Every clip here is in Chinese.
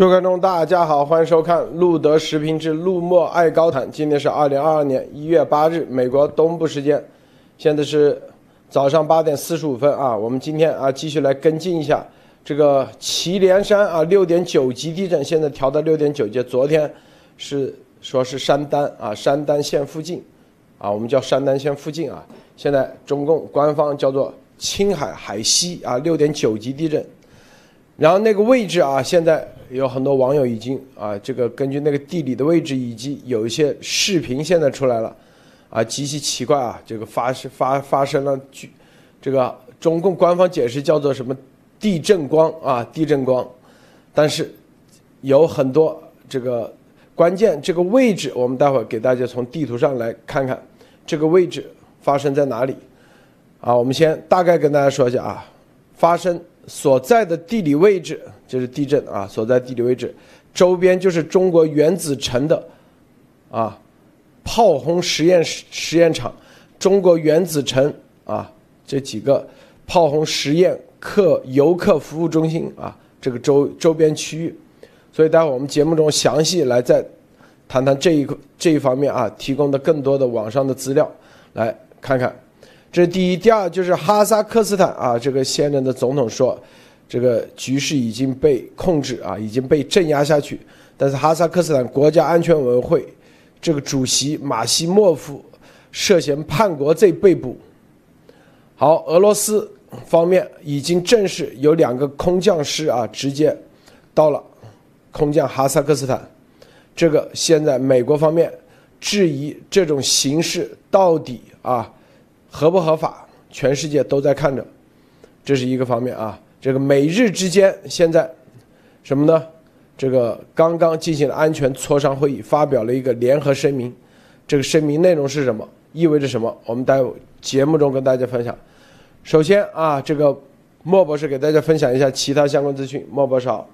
各位观众，大家好，欢迎收看路德时评之路莫爱高谈。今天是二零二二年一月八日，美国东部时间，现在是早上八点四十五分啊。我们今天啊继续来跟进一下这个祁连山啊六点九级地震，现在调到六点九级。昨天是说是山丹啊山丹县附近啊，我们叫山丹县附近啊。现在中共官方叫做青海海西啊六点九级地震，然后那个位置啊现在。有很多网友已经啊，这个根据那个地理的位置，以及有一些视频现在出来了，啊，极其奇怪啊，这个发生发发生了，这个中共官方解释叫做什么地震光啊，地震光，但是有很多这个关键这个位置，我们待会儿给大家从地图上来看看这个位置发生在哪里，啊，我们先大概跟大家说一下啊，发生所在的地理位置。就是地震啊，所在地理位置，周边就是中国原子城的，啊，炮轰实验实验场，中国原子城啊，这几个炮轰实验客游客服务中心啊，这个周周边区域，所以待会儿我们节目中详细来再谈谈这一这一方面啊，提供的更多的网上的资料，来看看，这是第一，第二就是哈萨克斯坦啊，这个现任的总统说。这个局势已经被控制啊，已经被镇压下去。但是哈萨克斯坦国家安全委员会这个主席马西莫夫涉嫌叛国罪被捕。好，俄罗斯方面已经正式有两个空降师啊，直接到了空降哈萨克斯坦。这个现在美国方面质疑这种形式到底啊合不合法，全世界都在看着，这是一个方面啊。这个美日之间现在什么呢？这个刚刚进行了安全磋商会议，发表了一个联合声明。这个声明内容是什么？意味着什么？我们待会节目中跟大家分享。首先啊，这个莫博士给大家分享一下其他相关资讯。莫博士好。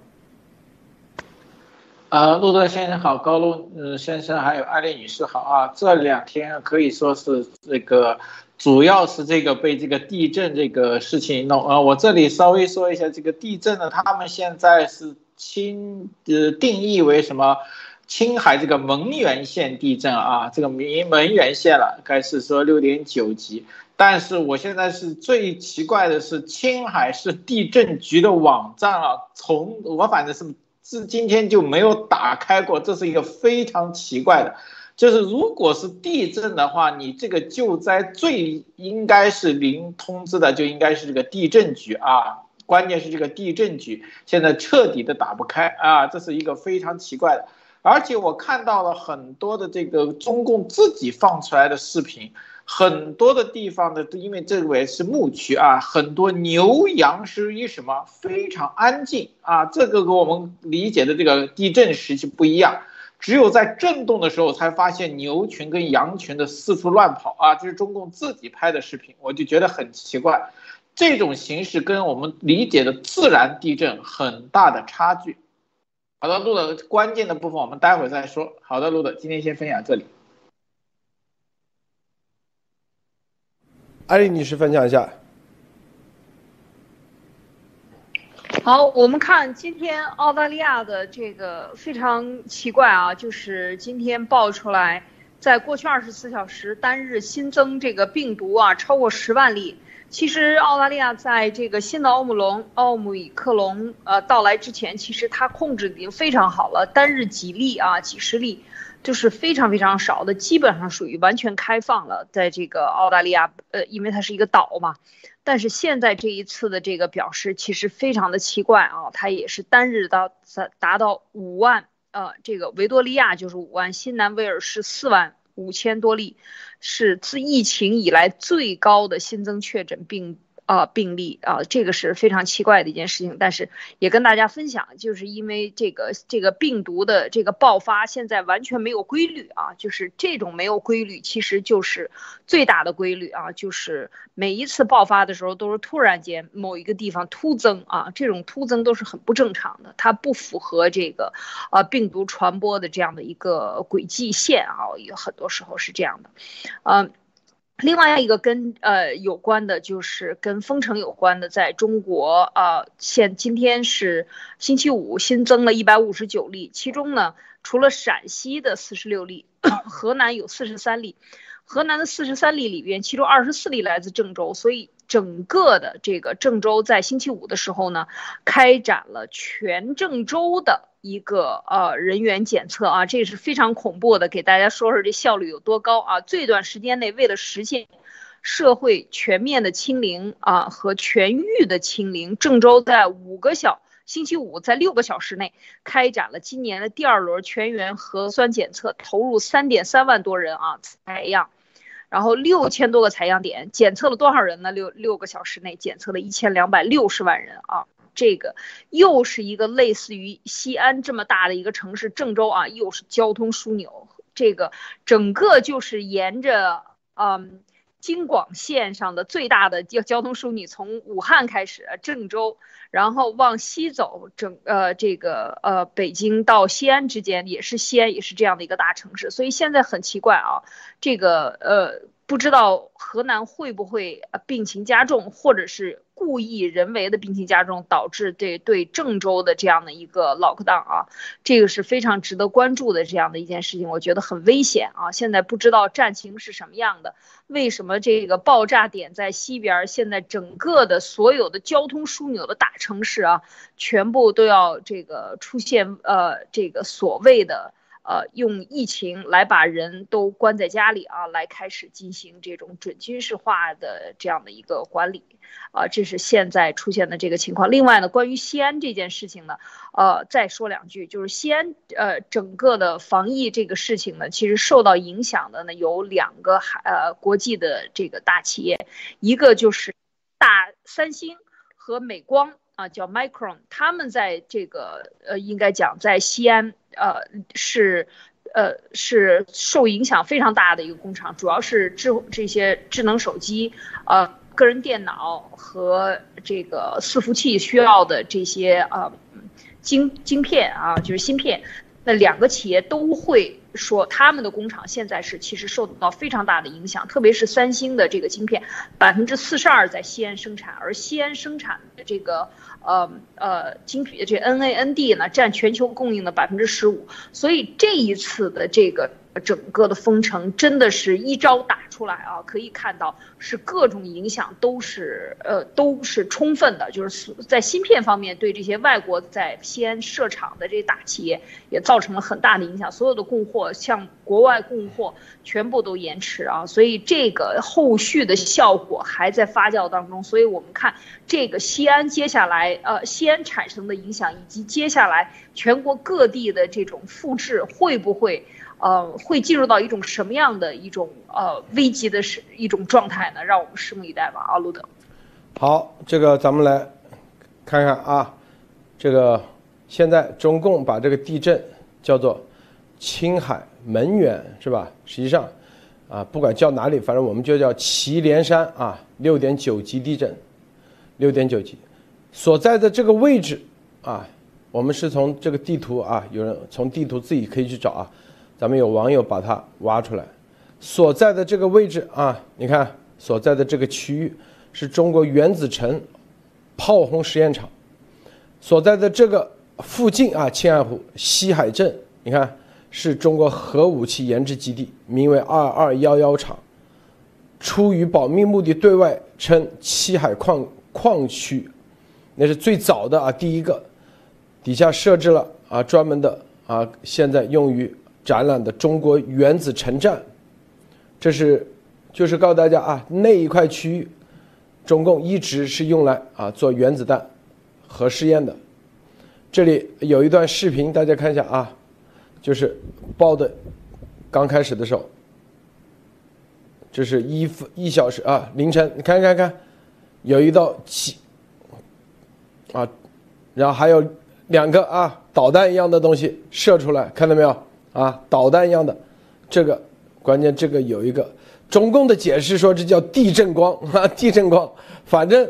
啊，陆德先生好，高路嗯先生还有艾丽女士好啊。这两天可以说是这个。主要是这个被这个地震这个事情弄啊，我这里稍微说一下这个地震呢，他们现在是青呃定义为什么青海这个蒙源县地震啊，这个名蒙源县了，该是说六点九级，但是我现在是最奇怪的是青海市地震局的网站啊，从我反正是至今天就没有打开过，这是一个非常奇怪的。就是如果是地震的话，你这个救灾最应该是零通知的，就应该是这个地震局啊。关键是这个地震局现在彻底的打不开啊，这是一个非常奇怪的。而且我看到了很多的这个中共自己放出来的视频，很多的地方的，因为这个是牧区啊，很多牛羊是一什么非常安静啊，这个跟我们理解的这个地震时期不一样。只有在震动的时候，才发现牛群跟羊群的四处乱跑啊！这是中共自己拍的视频，我就觉得很奇怪，这种形式跟我们理解的自然地震很大的差距。好的，录的关键的部分我们待会再说。好的，录的今天先分享这里。艾丽女士分享一下。好，我们看今天澳大利亚的这个非常奇怪啊，就是今天爆出来，在过去二十四小时单日新增这个病毒啊超过十万例。其实澳大利亚在这个新的奥姆龙奥米克隆呃到来之前，其实它控制已经非常好了，单日几例啊几十例，就是非常非常少的，基本上属于完全开放了，在这个澳大利亚呃，因为它是一个岛嘛。但是现在这一次的这个表示其实非常的奇怪啊，它也是单日到达达到五万，呃，这个维多利亚就是五万，新南威尔士四万五千多例，是自疫情以来最高的新增确诊病。啊，病例啊，这个是非常奇怪的一件事情，但是也跟大家分享，就是因为这个这个病毒的这个爆发现在完全没有规律啊，就是这种没有规律，其实就是最大的规律啊，就是每一次爆发的时候都是突然间某一个地方突增啊，这种突增都是很不正常的，它不符合这个啊病毒传播的这样的一个轨迹线啊，有很多时候是这样的，嗯。另外一个跟呃有关的，就是跟封城有关的，在中国啊，现今天是星期五，新增了一百五十九例，其中呢，除了陕西的四十六例，河南有四十三例，河南的四十三例里边，其中二十四例来自郑州，所以整个的这个郑州在星期五的时候呢，开展了全郑州的。一个呃人员检测啊，这是非常恐怖的。给大家说说这效率有多高啊！最短时间内，为了实现社会全面的清零啊和全域的清零，郑州在五个小星期五在六个小时内开展了今年的第二轮全员核酸检测，投入三点三万多人啊采样，然后六千多个采样点检测了多少人呢？六六个小时内检测了一千两百六十万人啊！这个又是一个类似于西安这么大的一个城市，郑州啊，又是交通枢纽。这个整个就是沿着嗯京广线上的最大的交交通枢纽，从武汉开始，郑州，然后往西走，整呃这个呃北京到西安之间也是西安也是这样的一个大城市。所以现在很奇怪啊，这个呃。不知道河南会不会病情加重，或者是故意人为的病情加重，导致对对郑州的这样的一个 lockdown 啊，这个是非常值得关注的这样的一件事情，我觉得很危险啊！现在不知道战情是什么样的，为什么这个爆炸点在西边？现在整个的所有的交通枢纽的大城市啊，全部都要这个出现呃这个所谓的。呃，用疫情来把人都关在家里啊，来开始进行这种准军事化的这样的一个管理，啊，这是现在出现的这个情况。另外呢，关于西安这件事情呢，呃，再说两句，就是西安呃整个的防疫这个事情呢，其实受到影响的呢有两个海呃国际的这个大企业，一个就是大三星和美光。啊，叫 Micron，他们在这个呃，应该讲在西安，呃，是，呃，是受影响非常大的一个工厂，主要是智这些智能手机，呃，个人电脑和这个伺服器需要的这些呃晶晶片啊，就是芯片，那两个企业都会。说他们的工厂现在是其实受到非常大的影响，特别是三星的这个晶片，百分之四十二在西安生产，而西安生产的这个呃呃晶片这 NAND 呢占全球供应的百分之十五，所以这一次的这个。整个的封城真的是一招打出来啊！可以看到是各种影响都是呃都是充分的，就是在芯片方面对这些外国在西安设厂的这些大企业也造成了很大的影响，所有的供货向国外供货全部都延迟啊！所以这个后续的效果还在发酵当中，所以我们看这个西安接下来呃西安产生的影响，以及接下来全国各地的这种复制会不会？呃，会进入到一种什么样的一种呃危机的是一种状态呢？让我们拭目以待吧，阿路德。好，这个咱们来看看啊，这个现在中共把这个地震叫做青海门源是吧？实际上啊，不管叫哪里，反正我们就叫祁连山啊，六点九级地震，六点九级所在的这个位置啊，我们是从这个地图啊，有人从地图自己可以去找啊。咱们有网友把它挖出来，所在的这个位置啊，你看所在的这个区域是中国原子城炮轰实验场，所在的这个附近啊，青海湖西海镇，你看是中国核武器研制基地，名为二二幺幺厂，出于保密目的对外称七海矿矿区，那是最早的啊第一个，底下设置了啊专门的啊现在用于。展览的中国原子城站，这是就是告诉大家啊，那一块区域，中共一直是用来啊做原子弹核试验的。这里有一段视频，大家看一下啊，就是报的刚开始的时候，这是一分一小时啊凌晨，你看看看，有一道气啊，然后还有两个啊导弹一样的东西射出来，看到没有？啊，导弹一样的，这个关键，这个有一个中共的解释说这叫地震光啊，地震光，反正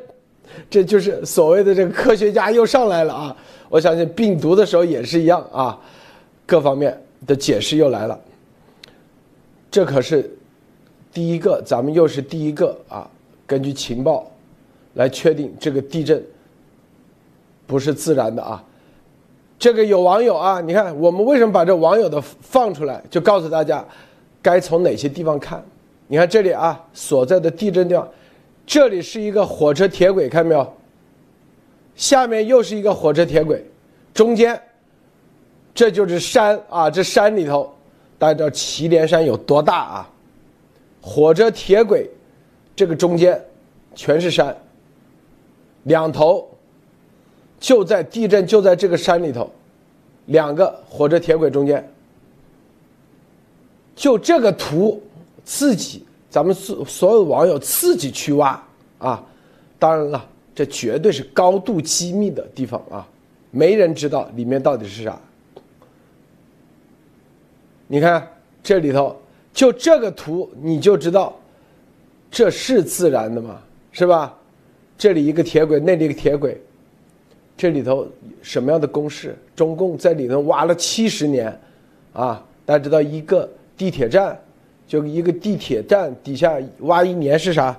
这就是所谓的这个科学家又上来了啊！我相信病毒的时候也是一样啊，各方面的解释又来了。这可是第一个，咱们又是第一个啊，根据情报来确定这个地震不是自然的啊。这个有网友啊，你看我们为什么把这网友的放出来，就告诉大家该从哪些地方看。你看这里啊，所在的地震地方，这里是一个火车铁轨，看到没有？下面又是一个火车铁轨，中间这就是山啊，这山里头，大家知道祁连山有多大啊？火车铁轨这个中间全是山，两头就在地震就在这个山里头，两个火车铁轨中间，就这个图自己咱们所所有网友自己去挖啊，当然了。这绝对是高度机密的地方啊，没人知道里面到底是啥。你看这里头，就这个图你就知道，这是自然的嘛？是吧？这里一个铁轨，那里一个铁轨，这里头什么样的公式？中共在里头挖了七十年，啊，大家知道一个地铁站，就一个地铁站底下挖一年是啥？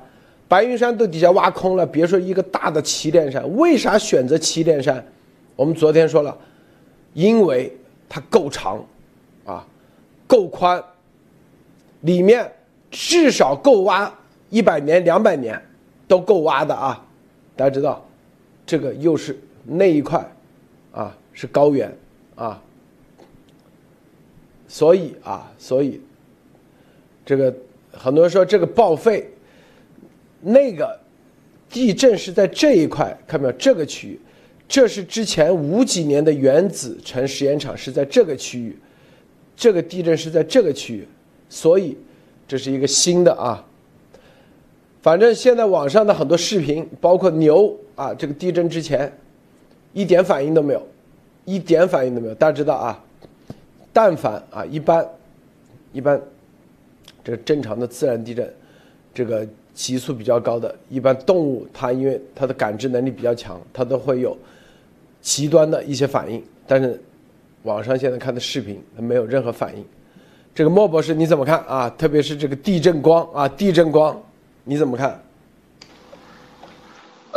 白云山都底下挖空了，别说一个大的祁连山，为啥选择祁连山？我们昨天说了，因为它够长，啊，够宽，里面至少够挖一百年、两百年，都够挖的啊！大家知道，这个又是那一块，啊，是高原，啊，所以啊，所以这个很多人说这个报废。那个地震是在这一块，看到没有？这个区域，这是之前五几年的原子城实验场是在这个区域，这个地震是在这个区域，所以这是一个新的啊。反正现在网上的很多视频，包括牛啊，这个地震之前一点反应都没有，一点反应都没有。大家知道啊，但凡啊，一般一般，这正常的自然地震，这个。级数比较高的，一般动物它因为它的感知能力比较强，它都会有极端的一些反应。但是网上现在看的视频，它没有任何反应。这个莫博士你怎么看啊？特别是这个地震光啊，地震光你怎么看？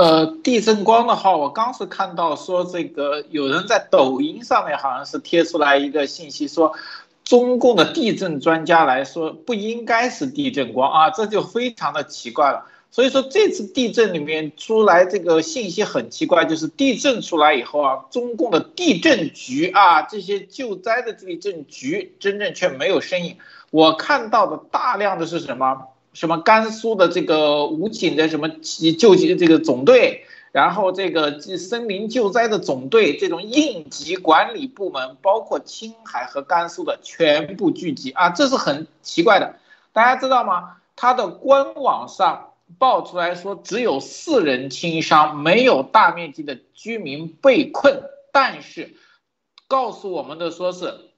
呃，地震光的话，我刚是看到说这个有人在抖音上面好像是贴出来一个信息说。中共的地震专家来说，不应该是地震光啊，这就非常的奇怪了。所以说这次地震里面出来这个信息很奇怪，就是地震出来以后啊，中共的地震局啊，这些救灾的地震局真正却没有声音。我看到的大量的是什么？什么甘肃的这个武警的什么救急这个总队。然后这个森林救灾的总队，这种应急管理部门，包括青海和甘肃的全部聚集啊，这是很奇怪的。大家知道吗？他的官网上报出来说只有四人轻伤，没有大面积的居民被困，但是告诉我们的说是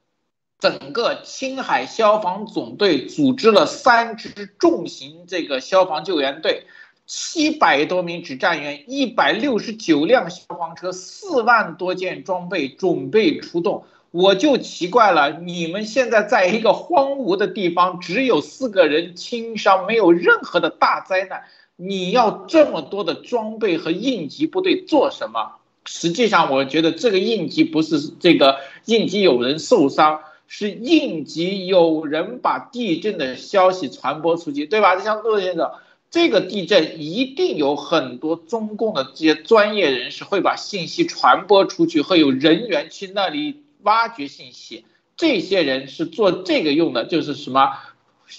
整个青海消防总队组织了三支重型这个消防救援队。七百多名指战员，一百六十九辆消防车，四万多件装备准备出动。我就奇怪了，你们现在在一个荒芜的地方，只有四个人轻伤，没有任何的大灾难，你要这么多的装备和应急部队做什么？实际上，我觉得这个应急不是这个应急有人受伤，是应急有人把地震的消息传播出去，对吧？就像陆先生。这个地震一定有很多中共的这些专业人士会把信息传播出去，会有人员去那里挖掘信息。这些人是做这个用的，就是什么，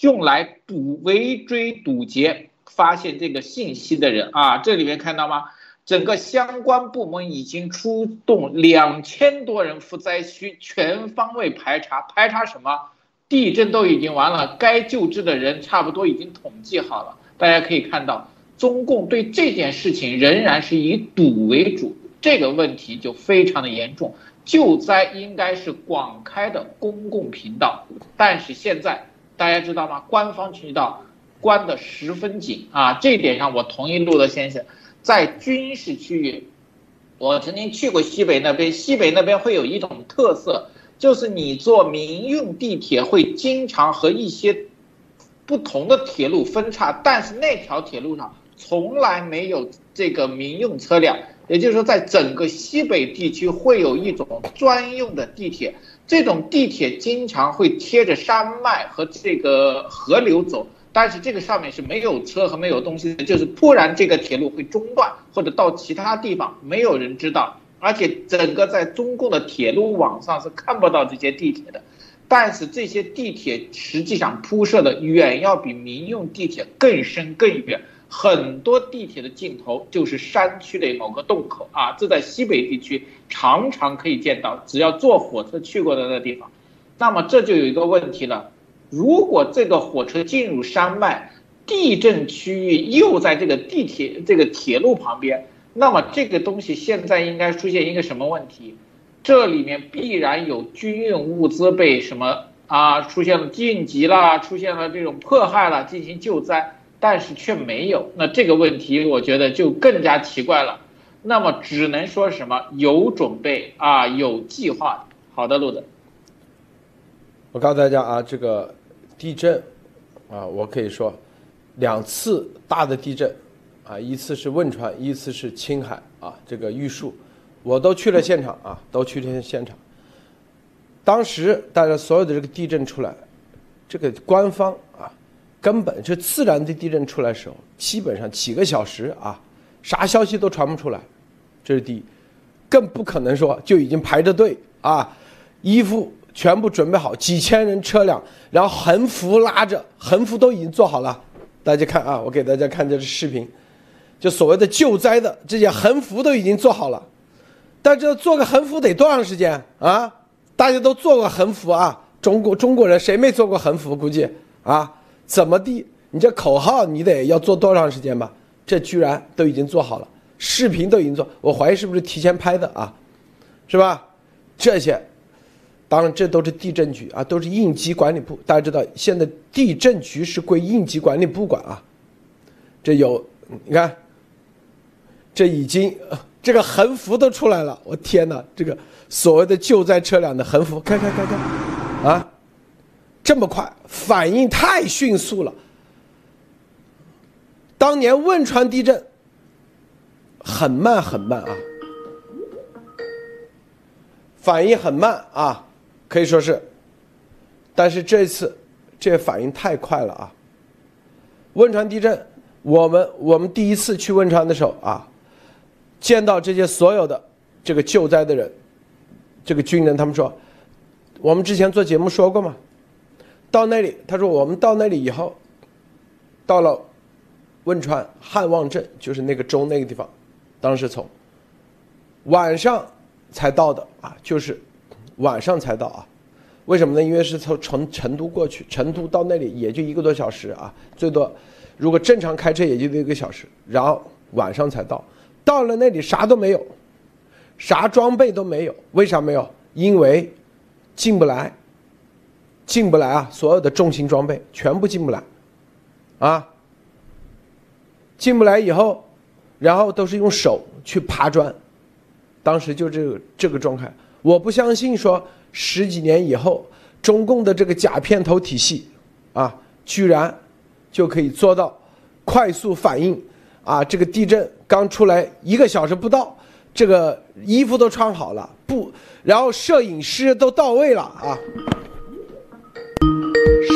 用来堵围追堵截发现这个信息的人啊。这里面看到吗？整个相关部门已经出动两千多人赴灾区，全方位排查。排查什么？地震都已经完了，该救治的人差不多已经统计好了。大家可以看到，中共对这件事情仍然是以堵为主，这个问题就非常的严重。救灾应该是广开的公共频道，但是现在大家知道吗？官方渠道关的十分紧啊！这一点上我同意陆德先生，在军事区域，我曾经去过西北那边，西北那边会有一种特色，就是你坐民用地铁会经常和一些。不同的铁路分叉，但是那条铁路上从来没有这个民用车辆，也就是说，在整个西北地区会有一种专用的地铁，这种地铁经常会贴着山脉和这个河流走，但是这个上面是没有车和没有东西的，就是突然这个铁路会中断或者到其他地方，没有人知道，而且整个在中共的铁路网上是看不到这些地铁的。但是这些地铁实际上铺设的远要比民用地铁更深更远，很多地铁的尽头就是山区的某个洞口啊，这在西北地区常常可以见到，只要坐火车去过的那地方。那么这就有一个问题了，如果这个火车进入山脉，地震区域又在这个地铁这个铁路旁边，那么这个东西现在应该出现一个什么问题？这里面必然有军用物资被什么啊出现了晋级了，出现了这种迫害了，进行救灾，但是却没有。那这个问题我觉得就更加奇怪了。那么只能说什么有准备啊，有计划。好的，路子。我告诉大家啊，这个地震啊，我可以说两次大的地震啊，一次是汶川，一次是青海啊，这个玉树。我都去了现场啊，都去了现场。当时大家所有的这个地震出来，这个官方啊，根本是自然的地震出来的时候，基本上几个小时啊，啥消息都传不出来，这是第一，更不可能说就已经排着队啊，衣服全部准备好，几千人车辆，然后横幅拉着，横幅都已经做好了。大家看啊，我给大家看这是视频，就所谓的救灾的这些横幅都已经做好了。但这做个横幅得多长时间啊？大家都做过横幅啊，中国中国人谁没做过横幅？估计啊，怎么地？你这口号你得要做多长时间吧？这居然都已经做好了，视频都已经做，我怀疑是不是提前拍的啊？是吧？这些，当然这都是地震局啊，都是应急管理部。大家知道，现在地震局是归应急管理部管啊。这有，你看，这已经。这个横幅都出来了，我天哪！这个所谓的救灾车辆的横幅，开开开开，啊，这么快，反应太迅速了。当年汶川地震，很慢很慢啊，反应很慢啊，可以说是，但是这次这反应太快了啊。汶川地震，我们我们第一次去汶川的时候啊。见到这些所有的这个救灾的人，这个军人，他们说，我们之前做节目说过嘛，到那里，他说我们到那里以后，到了汶川汉旺镇，就是那个州那个地方，当时从晚上才到的啊，就是晚上才到啊，为什么呢？因为是从成成都过去，成都到那里也就一个多小时啊，最多如果正常开车也就一个小时，然后晚上才到。到了那里啥都没有，啥装备都没有。为啥没有？因为进不来，进不来啊！所有的重型装备全部进不来，啊，进不来以后，然后都是用手去爬砖。当时就这个这个状态，我不相信说十几年以后，中共的这个假片头体系，啊，居然就可以做到快速反应。啊，这个地震刚出来一个小时不到，这个衣服都穿好了，不，然后摄影师都到位了啊，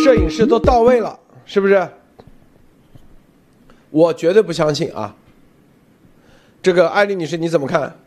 摄影师都到位了，是不是？我绝对不相信啊。这个艾丽女士你怎么看？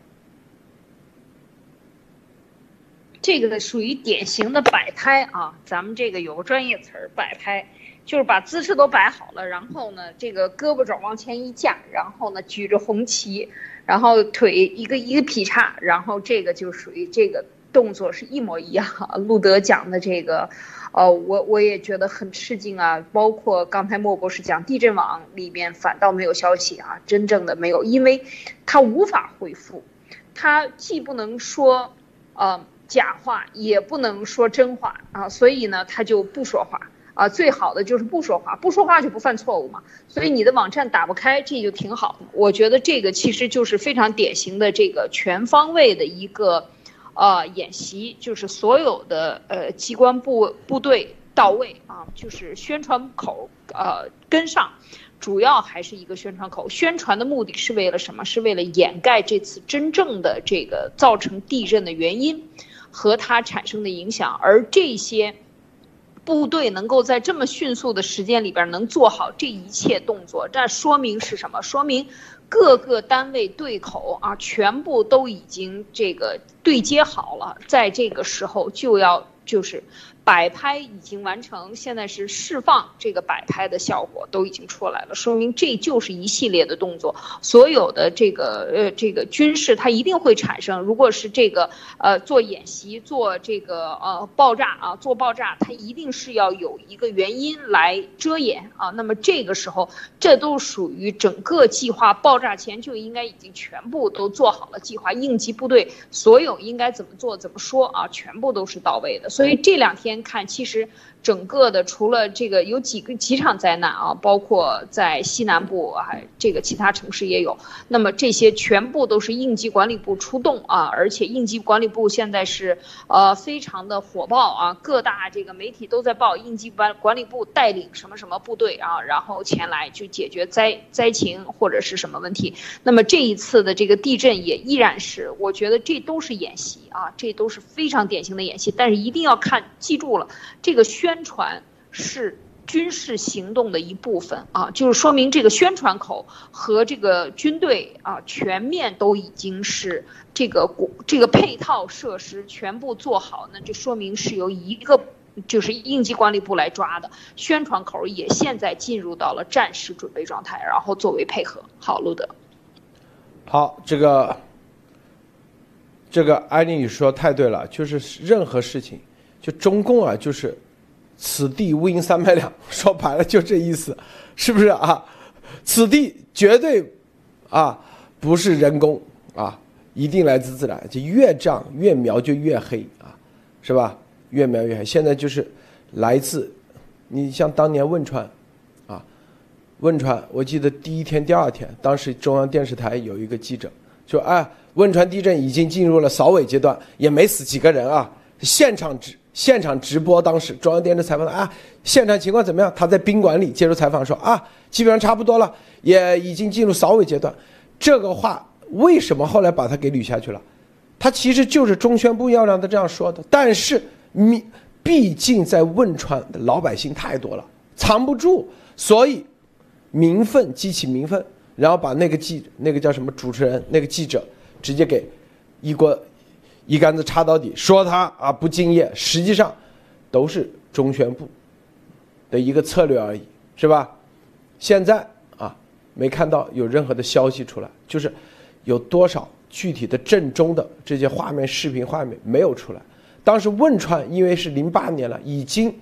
这个属于典型的摆拍啊，咱们这个有个专业词儿，摆拍。就是把姿势都摆好了，然后呢，这个胳膊肘往前一架，然后呢举着红旗，然后腿一个一个劈叉，然后这个就属于这个动作是一模一样。路德讲的这个，呃，我我也觉得很吃惊啊。包括刚才莫博士讲地震网里面反倒没有消息啊，真正的没有，因为他无法回复，他既不能说呃假话，也不能说真话啊，所以呢他就不说话。啊，最好的就是不说话，不说话就不犯错误嘛。所以你的网站打不开，这就挺好的。我觉得这个其实就是非常典型的这个全方位的一个，呃，演习，就是所有的呃机关部部队到位啊，就是宣传口呃跟上，主要还是一个宣传口。宣传的目的是为了什么？是为了掩盖这次真正的这个造成地震的原因和它产生的影响，而这些。部队能够在这么迅速的时间里边能做好这一切动作，这说明是什么？说明各个单位对口啊，全部都已经这个对接好了，在这个时候就要就是。摆拍已经完成，现在是释放这个摆拍的效果都已经出来了，说明这就是一系列的动作。所有的这个呃这个军事它一定会产生，如果是这个呃做演习做这个呃爆炸啊做爆炸，它一定是要有一个原因来遮掩啊。那么这个时候这都属于整个计划爆炸前就应该已经全部都做好了计划，应急部队所有应该怎么做怎么说啊，全部都是到位的。所以这两天。看，其实。整个的除了这个有几个几场灾难啊，包括在西南部还这个其他城市也有。那么这些全部都是应急管理部出动啊，而且应急管理部现在是呃非常的火爆啊，各大这个媒体都在报应急管管理部带领什么什么部队啊，然后前来去解决灾灾情或者是什么问题。那么这一次的这个地震也依然是，我觉得这都是演习啊，这都是非常典型的演习。但是一定要看，记住了这个宣。宣传是军事行动的一部分啊，就是说明这个宣传口和这个军队啊全面都已经是这个这个配套设施全部做好，那就说明是由一个就是应急管理部来抓的宣传口也现在进入到了战时准备状态，然后作为配合。好，路德。好，这个这个安妮你说太对了，就是任何事情，就中共啊，就是。此地无银三百两，说白了就这意思，是不是啊？此地绝对啊不是人工啊，一定来自自然。就越这样越描就越黑啊，是吧？越描越黑。现在就是来自你像当年汶川啊，汶川，我记得第一天、第二天，当时中央电视台有一个记者说：“哎，汶川地震已经进入了扫尾阶段，也没死几个人啊，现场直。”现场直播，当时中央电视采访他啊，现场情况怎么样？他在宾馆里接受采访说啊，基本上差不多了，也已经进入扫尾阶段。这个话为什么后来把他给捋下去了？他其实就是中宣部要让他这样说的。但是你毕竟在汶川老百姓太多了，藏不住，所以民愤激起民愤，然后把那个记那个叫什么主持人那个记者直接给一锅。一竿子插到底，说他啊不敬业，实际上都是中宣部的一个策略而已，是吧？现在啊没看到有任何的消息出来，就是有多少具体的震中的这些画面、视频画面没有出来。当时汶川因为是零八年了，已经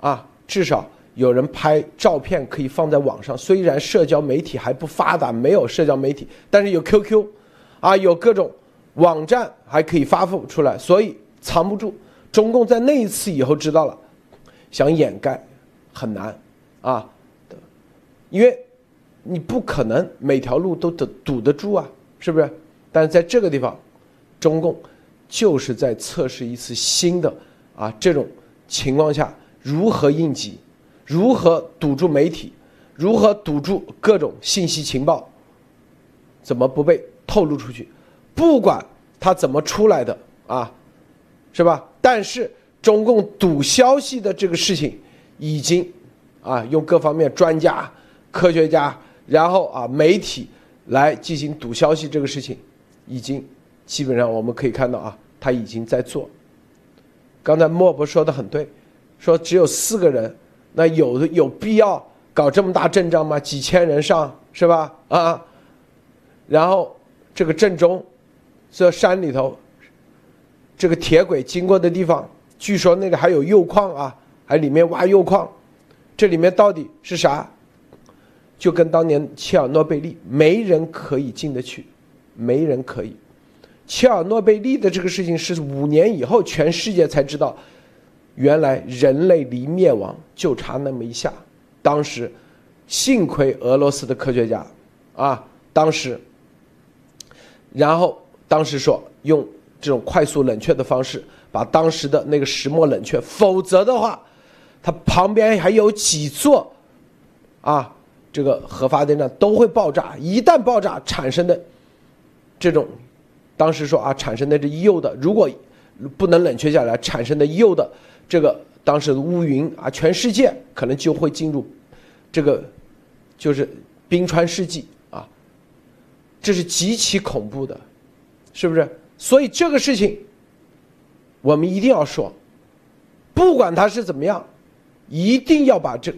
啊至少有人拍照片可以放在网上，虽然社交媒体还不发达，没有社交媒体，但是有 QQ，啊有各种。网站还可以发布出来，所以藏不住。中共在那一次以后知道了，想掩盖很难啊，因为你不可能每条路都堵堵得住啊，是不是？但是在这个地方，中共就是在测试一次新的啊这种情况下如何应急，如何堵住媒体，如何堵住各种信息情报，怎么不被透露出去？不管他怎么出来的啊，是吧？但是中共堵消息的这个事情，已经啊用各方面专家、科学家，然后啊媒体来进行堵消息这个事情，已经基本上我们可以看到啊，他已经在做。刚才莫博说的很对，说只有四个人，那有的有必要搞这么大阵仗吗？几千人上是吧？啊，然后这个震中。这山里头，这个铁轨经过的地方，据说那个还有铀矿啊，还里面挖铀矿，这里面到底是啥？就跟当年切尔诺贝利，没人可以进得去，没人可以。切尔诺贝利的这个事情是五年以后全世界才知道，原来人类离灭亡就差那么一下。当时，幸亏俄罗斯的科学家，啊，当时，然后。当时说用这种快速冷却的方式把当时的那个石墨冷却，否则的话，它旁边还有几座啊，这个核发电站都会爆炸。一旦爆炸产生的这种，当时说啊，产生的这铀的，如果不能冷却下来，产生的铀的这个当时的乌云啊，全世界可能就会进入这个就是冰川世纪啊，这是极其恐怖的，是不是？所以这个事情我们一定要说，不管它是怎么样。一定要把这，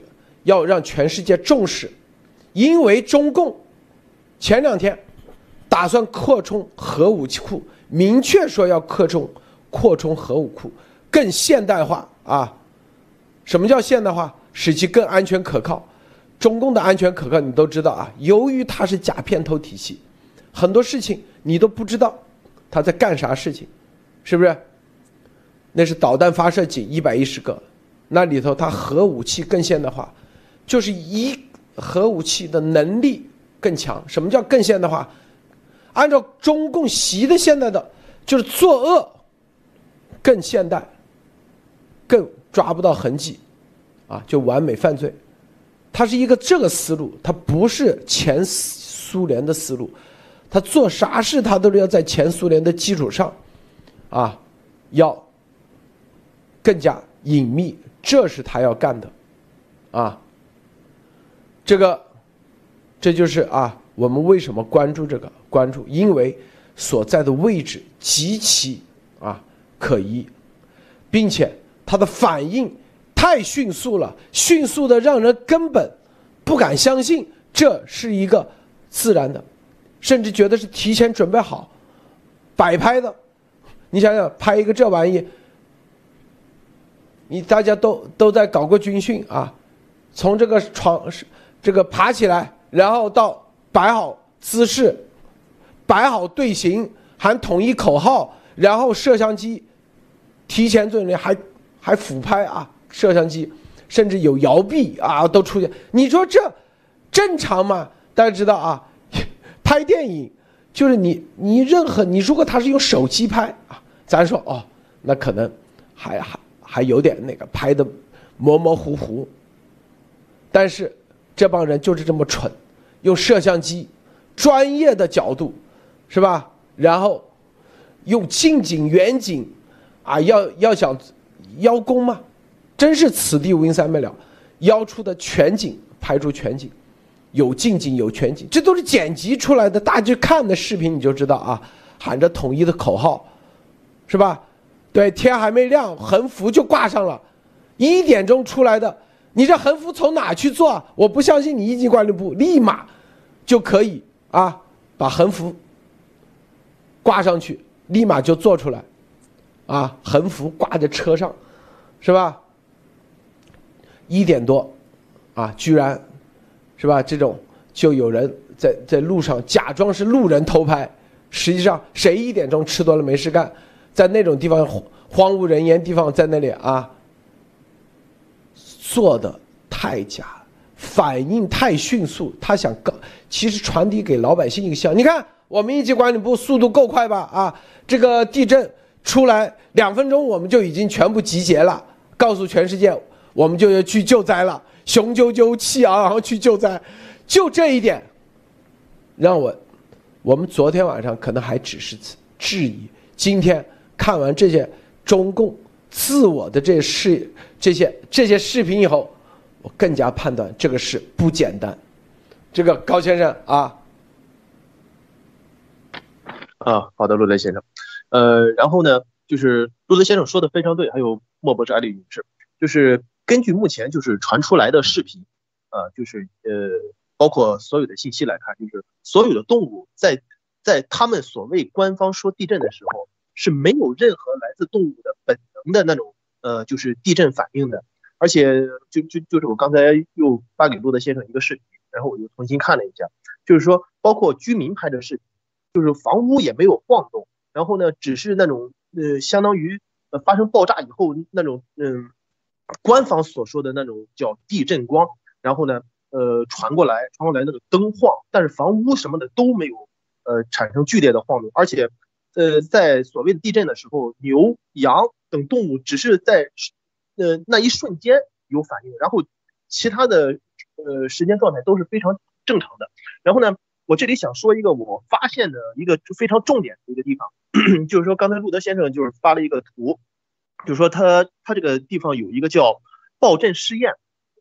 要让全世界重视，因为中共前两天打算扩充核武器库，明确说要扩充扩充核武库，更现代化啊！什么叫现代化？使其更安全可靠。中共的安全可靠你都知道啊，由于它是假片头体系，很多事情你都不知道他在干啥事情，是不是？那是导弹发射井一百一十个。那里头，它核武器更现代化，就是一核武器的能力更强。什么叫更现代化？按照中共习的现在的，就是作恶更现代，更抓不到痕迹，啊，就完美犯罪。它是一个这个思路，它不是前苏联的思路。他做啥事，他都是要在前苏联的基础上，啊，要更加隐秘。这是他要干的，啊，这个，这就是啊，我们为什么关注这个？关注，因为所在的位置极其啊可疑，并且他的反应太迅速了，迅速的让人根本不敢相信这是一个自然的，甚至觉得是提前准备好摆拍的。你想想，拍一个这玩意。你大家都都在搞过军训啊，从这个床这个爬起来，然后到摆好姿势，摆好队形，喊统一口号，然后摄像机提前准备，还还俯拍啊，摄像机甚至有摇臂啊都出现。你说这正常吗？大家知道啊，拍电影就是你你任何你如果他是用手机拍啊，咱说哦，那可能还还。还有点那个拍的模模糊糊，但是这帮人就是这么蠢，用摄像机专业的角度，是吧？然后用近景、远景，啊，要要想邀功嘛，真是此地无银三百两，邀出的全景拍出全景，有近景有全景，这都是剪辑出来的，大家去看的视频你就知道啊，喊着统一的口号，是吧？对，天还没亮，横幅就挂上了，一点钟出来的。你这横幅从哪去做？我不相信你一级管理部立马就可以啊，把横幅挂上去，立马就做出来，啊，横幅挂在车上，是吧？一点多，啊，居然，是吧？这种就有人在在路上假装是路人偷拍，实际上谁一点钟吃多了没事干？在那种地方荒无人烟地方，在那里啊，做的太假，反应太迅速。他想告，其实传递给老百姓一个消息：你看，我们一级管理部速度够快吧？啊，这个地震出来两分钟，我们就已经全部集结了，告诉全世界，我们就要去救灾了，雄赳赳气昂昂去救灾。就这一点，让我，我们昨天晚上可能还只是质疑，今天。看完这些中共自我的这视这些这些视频以后，我更加判断这个事不简单。这个高先生啊，啊，好的，陆德先生，呃，然后呢，就是陆德先生说的非常对，还有莫博士、艾丽女士，就是根据目前就是传出来的视频，呃，就是呃，包括所有的信息来看，就是所有的动物在在他们所谓官方说地震的时候。是没有任何来自动物的本能的那种，呃，就是地震反应的。而且，就就就是我刚才又发给陆德先生一个视频，然后我又重新看了一下，就是说，包括居民拍的视频，就是房屋也没有晃动，然后呢，只是那种，呃，相当于，呃，发生爆炸以后那种，嗯，官方所说的那种叫地震光，然后呢，呃，传过来，传过来那个灯晃，但是房屋什么的都没有，呃，产生剧烈的晃动，而且。呃，在所谓的地震的时候，牛、羊等动物只是在，呃那一瞬间有反应，然后其他的呃时间状态都是非常正常的。然后呢，我这里想说一个我发现的一个非常重点的一个地方，就是说刚才路德先生就是发了一个图，就是说它它这个地方有一个叫暴震试验，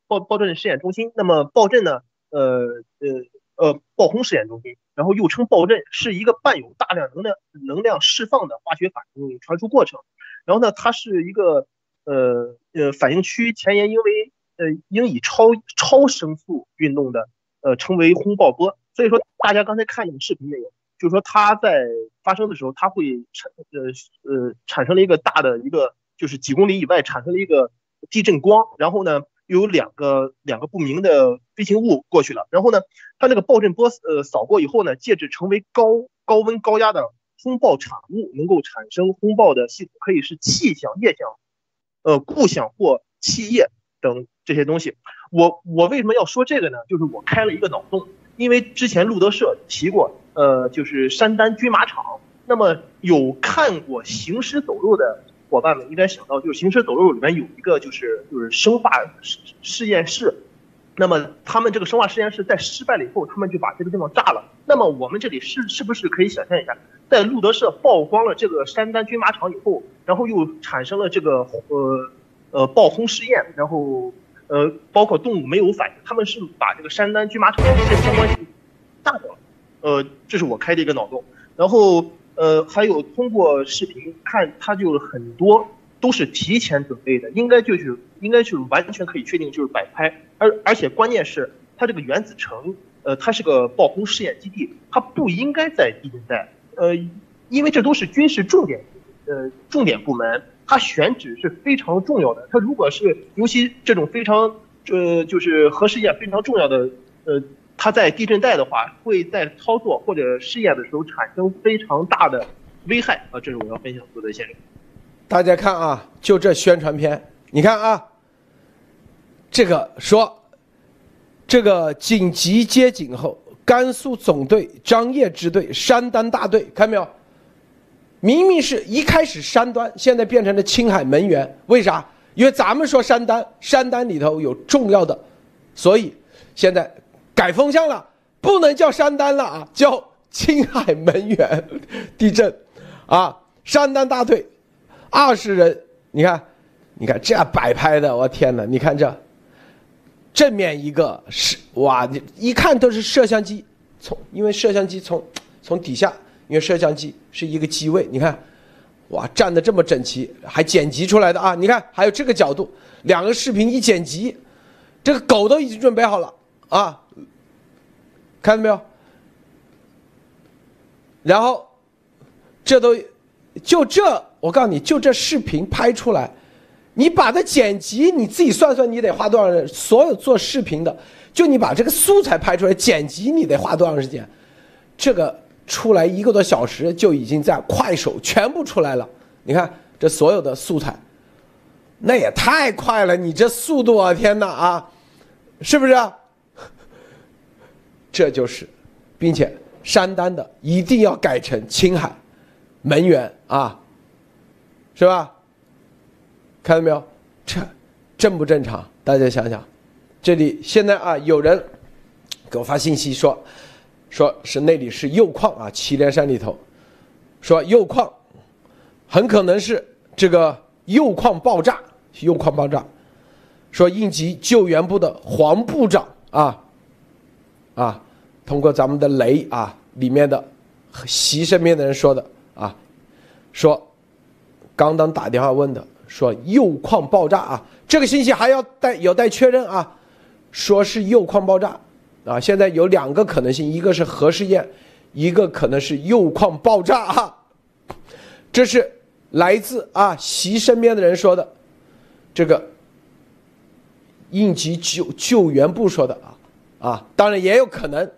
暴暴震试验中心。那么暴震呢，呃呃。呃，暴轰试验中心，然后又称暴震，是一个伴有大量能量能量释放的化学反应传输过程。然后呢，它是一个呃呃反应区前沿因为呃应以超超声速运动的，呃称为轰爆波。所以说大家刚才看那个视频没有？就是说它在发生的时候，它会产呃呃产生了一个大的一个就是几公里以外产生了一个地震光，然后呢。有两个两个不明的飞行物过去了，然后呢，它那个爆震波呃扫过以后呢，介质成为高高温高压的轰爆产物，能够产生轰爆的系统可以是气象、液象，呃，固象或气液等这些东西。我我为什么要说这个呢？就是我开了一个脑洞，因为之前路德社提过，呃，就是山丹军马场，那么有看过《行尸走肉》的。伙伴们应该想到，就是《行尸走肉》里面有一个就是就是生化实实验室，那么他们这个生化实验室在失败了以后，他们就把这个地方炸了。那么我们这里是是不是可以想象一下，在路德社曝光了这个山丹军马场以后，然后又产生了这个呃呃爆轰试验，然后呃包括动物没有反应，他们是把这个山丹军马场的这些相关性炸掉了。呃，这是我开的一个脑洞，然后。呃，还有通过视频看，它就是很多都是提前准备的，应该就是应该就是完全可以确定就是摆拍，而而且关键是它这个原子城，呃，它是个爆轰试验基地，它不应该在地震带，呃，因为这都是军事重点，呃，重点部门，它选址是非常重要的，它如果是尤其这种非常呃就是核试验非常重要的，呃。它在地震带的话，会在操作或者试验的时候产生非常大的危害啊！这是我要分享的先生。大家看啊，就这宣传片，你看啊，这个说这个紧急接警后，甘肃总队张掖支队山丹大队，看没有？明明是一开始山端，现在变成了青海门源，为啥？因为咱们说山丹，山丹里头有重要的，所以现在。改风向了，不能叫山丹了啊，叫青海门源 地震，啊，山丹大队，二十人，你看，你看这样摆拍的，我天哪，你看这，正面一个是哇，你一看都是摄像机，从因为摄像机从从底下，因为摄像机是一个机位，你看，哇，站的这么整齐，还剪辑出来的啊，你看还有这个角度，两个视频一剪辑，这个狗都已经准备好了啊。看到没有？然后，这都就这，我告诉你就这视频拍出来，你把它剪辑，你自己算算，你得花多少？所有做视频的，就你把这个素材拍出来，剪辑你得花多长时间？这个出来一个多小时就已经在快手全部出来了。你看这所有的素材，那也太快了！你这速度啊，天哪啊，是不是？这就是，并且山丹的一定要改成青海门源啊，是吧？看到没有？这正不正常？大家想想，这里现在啊，有人给我发信息说，说是那里是铀矿啊，祁连山里头，说铀矿很可能是这个铀矿爆炸，铀矿爆炸，说应急救援部的黄部长啊。啊，通过咱们的雷啊里面的习身边的人说的啊，说刚刚打电话问的，说铀矿爆炸啊，这个信息还要待有待确认啊，说是铀矿爆炸啊，现在有两个可能性，一个是核试验，一个可能是铀矿爆炸啊，这是来自啊习身边的人说的，这个应急救救援部说的啊。啊，当然也有可能，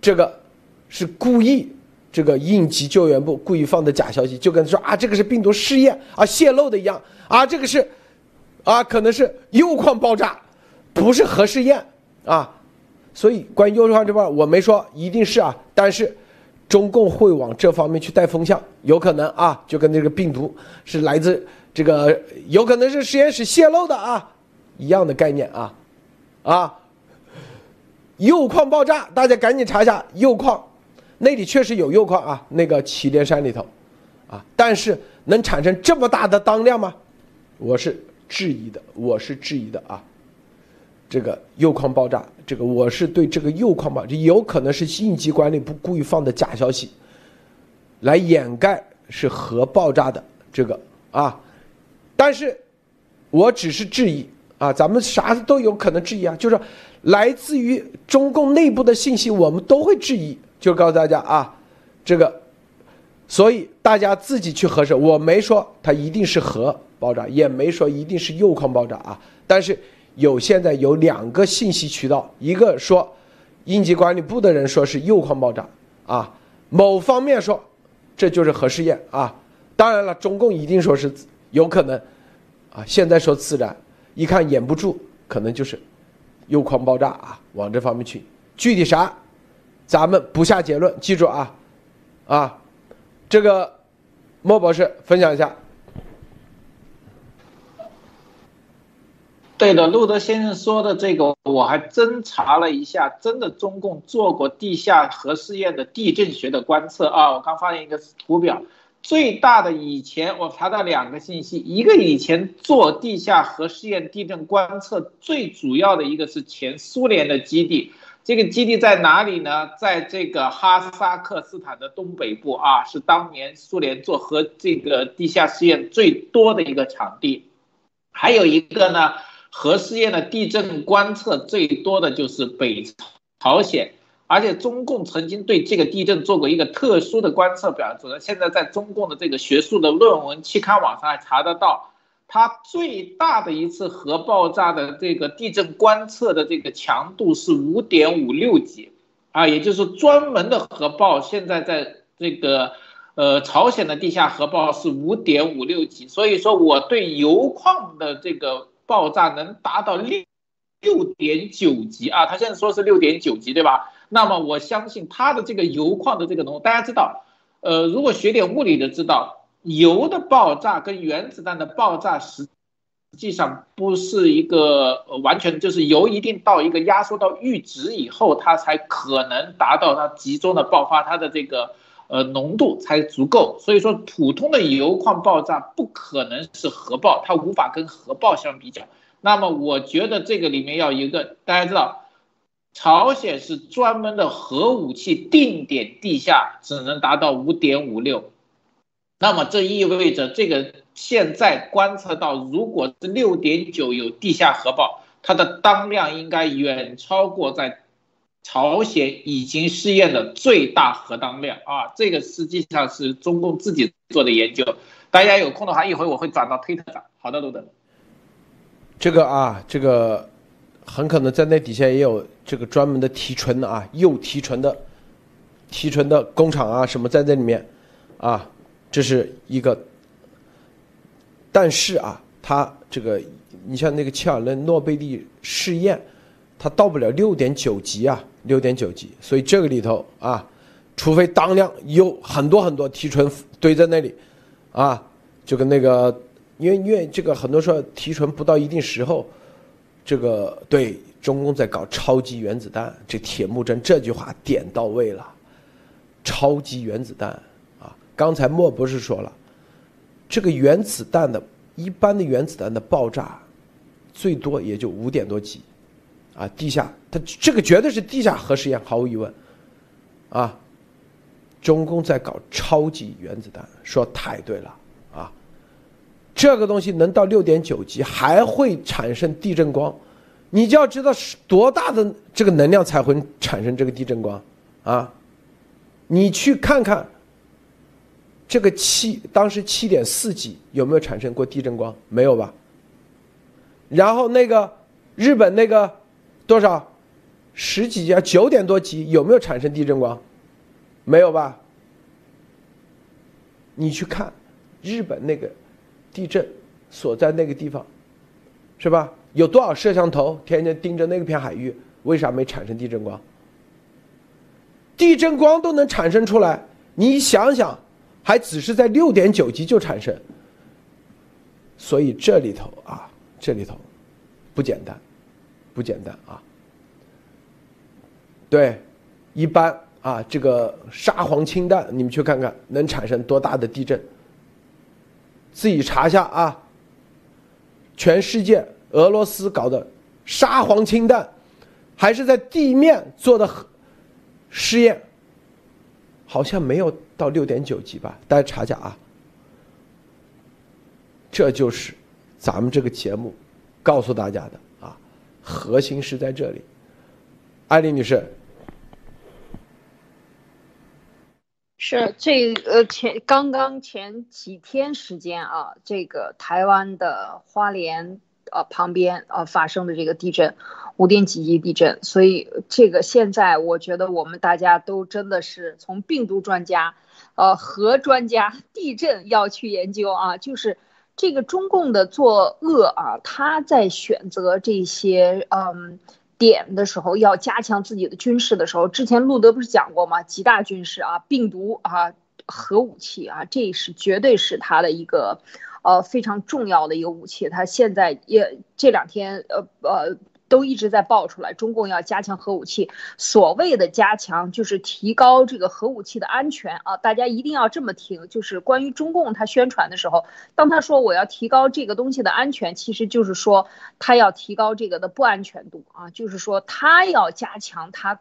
这个是故意，这个应急救援部故意放的假消息，就跟说啊，这个是病毒试验啊泄露的一样啊，这个是，啊，可能是铀矿爆炸，不是核试验啊，所以关于铀矿这块我没说一定是啊，但是中共会往这方面去带风向，有可能啊，就跟这个病毒是来自这个，有可能是实验室泄露的啊，一样的概念啊，啊，铀矿爆炸，大家赶紧查一下铀矿，那里确实有铀矿啊，那个祁连山里头，啊，但是能产生这么大的当量吗？我是质疑的，我是质疑的啊。这个铀矿爆炸，这个我是对这个铀矿爆，有可能是应急管理部故意放的假消息，来掩盖是核爆炸的这个啊。但是，我只是质疑啊，咱们啥都有可能质疑啊，就是来自于中共内部的信息，我们都会质疑。就告诉大家啊，这个，所以大家自己去核实。我没说它一定是核爆炸，也没说一定是铀矿爆炸啊，但是。有现在有两个信息渠道，一个说应急管理部的人说是铀矿爆炸啊，某方面说这就是核试验啊，当然了，中共一定说是有可能啊，现在说自燃，一看掩不住，可能就是铀矿爆炸啊，往这方面去，具体啥，咱们不下结论，记住啊啊，这个莫博士分享一下。对的，路德先生说的这个，我还真查了一下，真的中共做过地下核试验的地震学的观测啊。我刚发现一个图表，最大的以前我查到两个信息，一个以前做地下核试验地震观测最主要的一个是前苏联的基地，这个基地在哪里呢？在这个哈萨克斯坦的东北部啊，是当年苏联做核这个地下试验最多的一个场地。还有一个呢。核试验的地震观测最多的就是北朝鲜，而且中共曾经对这个地震做过一个特殊的观测表，主要现在在中共的这个学术的论文期刊网上还查得到，它最大的一次核爆炸的这个地震观测的这个强度是五点五六级，啊，也就是专门的核爆，现在在这个呃朝鲜的地下核爆是五点五六级，所以说我对铀矿的这个。爆炸能达到六六点九级啊！他现在说是六点九级，对吧？那么我相信它的这个铀矿的这个浓度，大家知道，呃，如果学点物理的知道，铀的爆炸跟原子弹的爆炸实际上不是一个完全就是铀一定到一个压缩到阈值以后，它才可能达到它集中的爆发，它的这个呃浓度才足够。所以说，普通的铀矿爆炸不可能是核爆，它无法跟核爆相比较。那么我觉得这个里面要一个，大家知道，朝鲜是专门的核武器定点地下只能达到五点五六，那么这意味着这个现在观测到，如果是六点九有地下核爆，它的当量应该远超过在朝鲜已经试验的最大核当量啊！这个实际上是中共自己做的研究，大家有空的话，一会我会转到推特上。好的，路德。这个啊，这个很可能在那底下也有这个专门的提纯的啊，铀提纯的提纯的工厂啊，什么在这里面啊，这是一个。但是啊，它这个你像那个切尔诺贝利试验，它到不了六点九级啊，六点九级，所以这个里头啊，除非当量有很多很多提纯堆在那里啊，就跟那个。因为因为这个很多时候提纯不到一定时候，这个对中共在搞超级原子弹，这铁木真这句话点到位了。超级原子弹啊，刚才莫博士说了，这个原子弹的一般的原子弹的爆炸，最多也就五点多级，啊，地下它这个绝对是地下核试验，毫无疑问，啊，中共在搞超级原子弹，说太对了啊。这个东西能到六点九级，还会产生地震光，你就要知道是多大的这个能量才会产生这个地震光，啊，你去看看，这个七当时七点四级有没有产生过地震光？没有吧？然后那个日本那个多少十几级九点多级有没有产生地震光？没有吧？你去看日本那个。地震所在那个地方，是吧？有多少摄像头天天盯着那片海域？为啥没产生地震光？地震光都能产生出来，你想想，还只是在六点九级就产生。所以这里头啊，这里头，不简单，不简单啊。对，一般啊，这个沙皇氢弹，你们去看看能产生多大的地震？自己查一下啊。全世界俄罗斯搞的沙皇氢弹，还是在地面做的试验，好像没有到六点九级吧？大家查一下啊。这就是咱们这个节目告诉大家的啊，核心是在这里。艾丽女士。是这呃前刚刚前几天时间啊，这个台湾的花莲呃旁边呃发生的这个地震，五点几级地震，所以这个现在我觉得我们大家都真的是从病毒专家，呃核专家，地震要去研究啊，就是这个中共的作恶啊，他在选择这些嗯。点的时候要加强自己的军事的时候，之前路德不是讲过吗？极大军事啊，病毒啊，核武器啊，这是绝对是他的一个，呃，非常重要的一个武器。他现在也这两天，呃呃。都一直在爆出来，中共要加强核武器。所谓的加强，就是提高这个核武器的安全啊！大家一定要这么听，就是关于中共他宣传的时候，当他说我要提高这个东西的安全，其实就是说他要提高这个的不安全度啊，就是说他要加强他。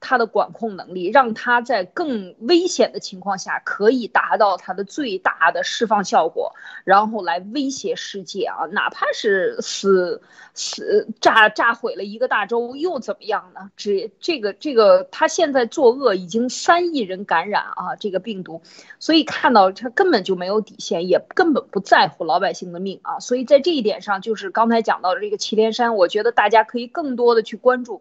它的管控能力，让它在更危险的情况下可以达到它的最大的释放效果，然后来威胁世界啊！哪怕是死死炸炸毁了一个大洲又怎么样呢？只这个这个，他现在作恶已经三亿人感染啊，这个病毒，所以看到他根本就没有底线，也根本不在乎老百姓的命啊！所以在这一点上，就是刚才讲到的这个祁连山，我觉得大家可以更多的去关注，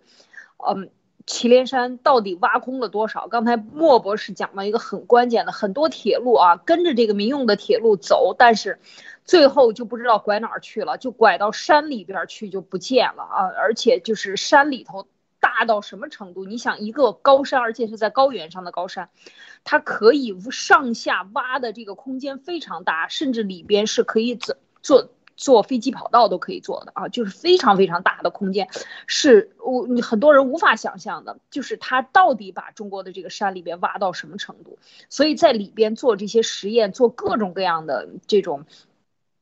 嗯。祁连山到底挖空了多少？刚才莫博士讲了一个很关键的，很多铁路啊，跟着这个民用的铁路走，但是最后就不知道拐哪儿去了，就拐到山里边去就不见了啊！而且就是山里头大到什么程度？你想一个高山，而且是在高原上的高山，它可以上下挖的这个空间非常大，甚至里边是可以做做。坐飞机跑道都可以做的啊，就是非常非常大的空间，是我你很多人无法想象的，就是他到底把中国的这个山里边挖到什么程度，所以在里边做这些实验，做各种各样的这种，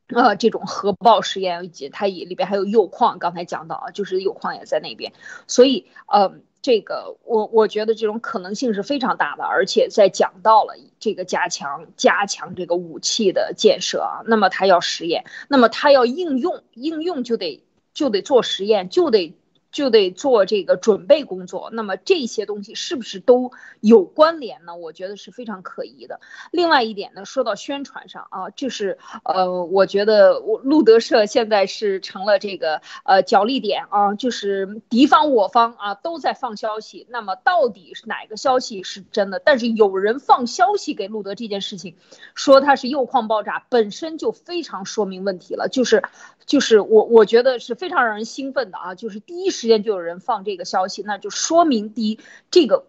呃，这种核爆实验，以及它也里边还有铀矿，刚才讲到啊，就是铀矿也在那边，所以呃。这个我我觉得这种可能性是非常大的，而且在讲到了这个加强加强这个武器的建设啊，那么它要实验，那么它要应用，应用就得就得做实验，就得。就得做这个准备工作，那么这些东西是不是都有关联呢？我觉得是非常可疑的。另外一点呢，说到宣传上啊，就是呃，我觉得我路德社现在是成了这个呃角力点啊，就是敌方我方啊都在放消息。那么到底是哪个消息是真的？但是有人放消息给路德这件事情，说他是铀矿爆炸，本身就非常说明问题了。就是就是我我觉得是非常让人兴奋的啊，就是第一时。之间就有人放这个消息，那就说明第一，这个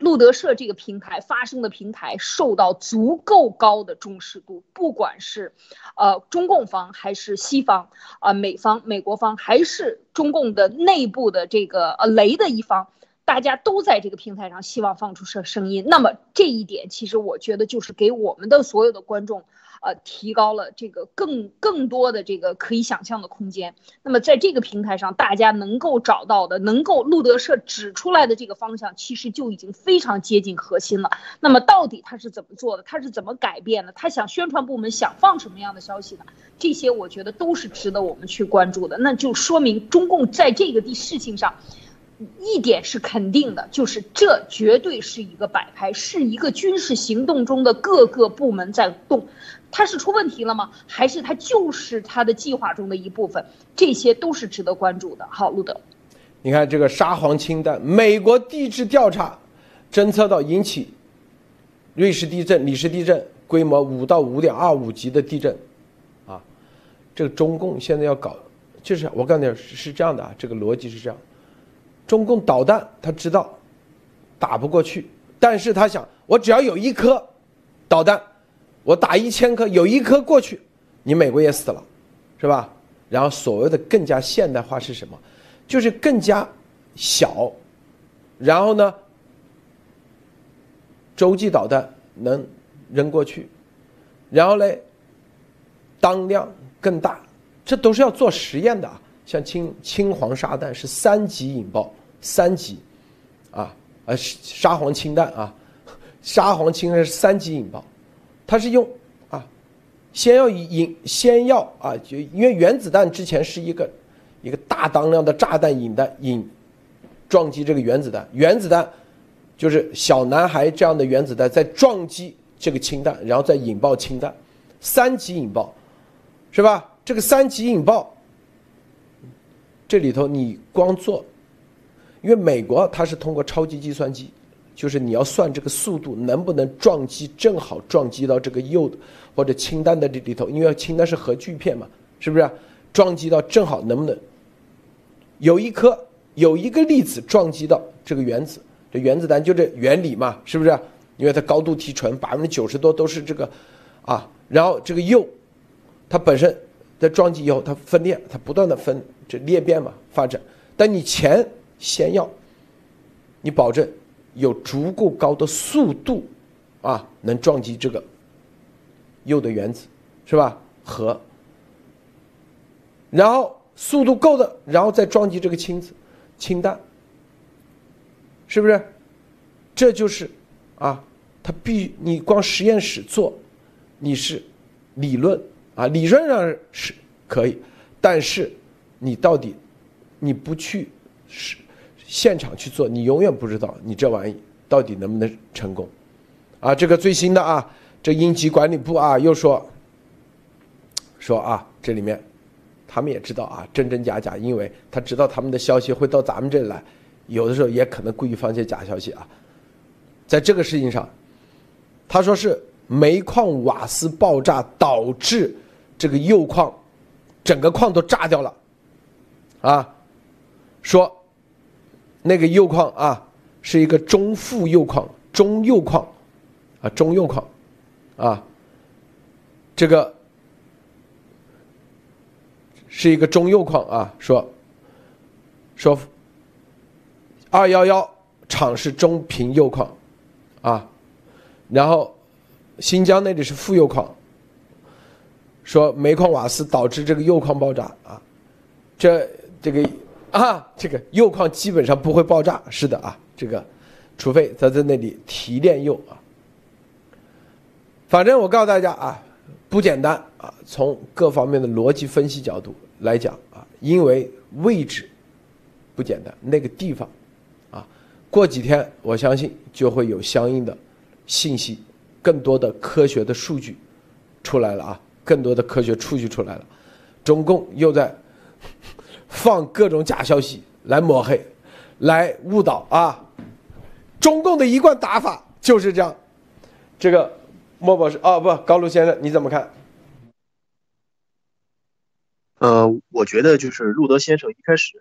路德社这个平台发生的平台受到足够高的重视度，不管是呃中共方还是西方啊美方美国方还是中共的内部的这个呃雷的一方，大家都在这个平台上希望放出声声音。那么这一点，其实我觉得就是给我们的所有的观众。呃，提高了这个更更多的这个可以想象的空间。那么在这个平台上，大家能够找到的，能够路德社指出来的这个方向，其实就已经非常接近核心了。那么到底他是怎么做的？他是怎么改变的？他想宣传部门想放什么样的消息呢？这些我觉得都是值得我们去关注的。那就说明中共在这个的事情上。一点是肯定的，就是这绝对是一个摆拍，是一个军事行动中的各个部门在动，它是出问题了吗？还是它就是它的计划中的一部分？这些都是值得关注的。好，路德，你看这个沙皇氢弹，美国地质调查侦测到引起瑞士地震、里氏地震规模五到五点二五级的地震，啊，这个中共现在要搞，就是我告诉你是这样的啊，这个逻辑是这样。中共导弹他知道打不过去，但是他想，我只要有一颗导弹，我打一千颗，有一颗过去，你美国也死了，是吧？然后所谓的更加现代化是什么？就是更加小，然后呢，洲际导弹能扔过去，然后嘞，当量更大，这都是要做实验的啊。像青青黄沙弹是三级引爆，三级，啊，呃，沙黄氢弹啊，沙黄氢弹是三级引爆，它是用啊，先要引先要啊，就因为原子弹之前是一个一个大当量的炸弹引弹引撞击这个原子弹，原子弹就是小男孩这样的原子弹在撞击这个氢弹，然后再引爆氢弹，三级引爆，是吧？这个三级引爆。这里头你光做，因为美国它是通过超级计算机，就是你要算这个速度能不能撞击正好撞击到这个铀或者氢弹的这里头，因为氢弹是核聚变嘛，是不是？撞击到正好能不能有一颗有一个粒子撞击到这个原子，这原子弹就这原理嘛，是不是？因为它高度提纯，百分之九十多都是这个啊，然后这个铀它本身在撞击以后它分裂，它不断的分。这裂变嘛，发展，但你钱先要，你保证有足够高的速度，啊，能撞击这个铀的原子，是吧？核，然后速度够的，然后再撞击这个氢子，氢弹，是不是？这就是啊，它必你光实验室做，你是理论啊，理论上是可以，但是。你到底，你不去是现场去做，你永远不知道你这玩意到底能不能成功，啊，这个最新的啊，这应急管理部啊又说，说啊这里面，他们也知道啊真真假假，因为他知道他们的消息会到咱们这里来，有的时候也可能故意放些假消息啊，在这个事情上，他说是煤矿瓦斯爆炸导致这个铀矿，整个矿都炸掉了。啊，说那个铀矿啊，是一个中富铀矿、中铀矿，啊，中铀矿，啊，这个是一个中铀矿啊。说说二幺幺厂是中平铀矿，啊，然后新疆那里是富铀矿。说煤矿瓦斯导致这个铀矿爆炸啊，这。这个啊，这个铀矿基本上不会爆炸，是的啊，这个，除非他在那里提炼铀啊。反正我告诉大家啊，不简单啊，从各方面的逻辑分析角度来讲啊，因为位置不简单，那个地方啊，过几天我相信就会有相应的信息，更多的科学的数据出来了啊，更多的科学数据出来了，中共又在。放各种假消息来抹黑，来误导啊！中共的一贯打法就是这样。这个莫博士啊，不，高露先生，你怎么看？呃，我觉得就是路德先生一开始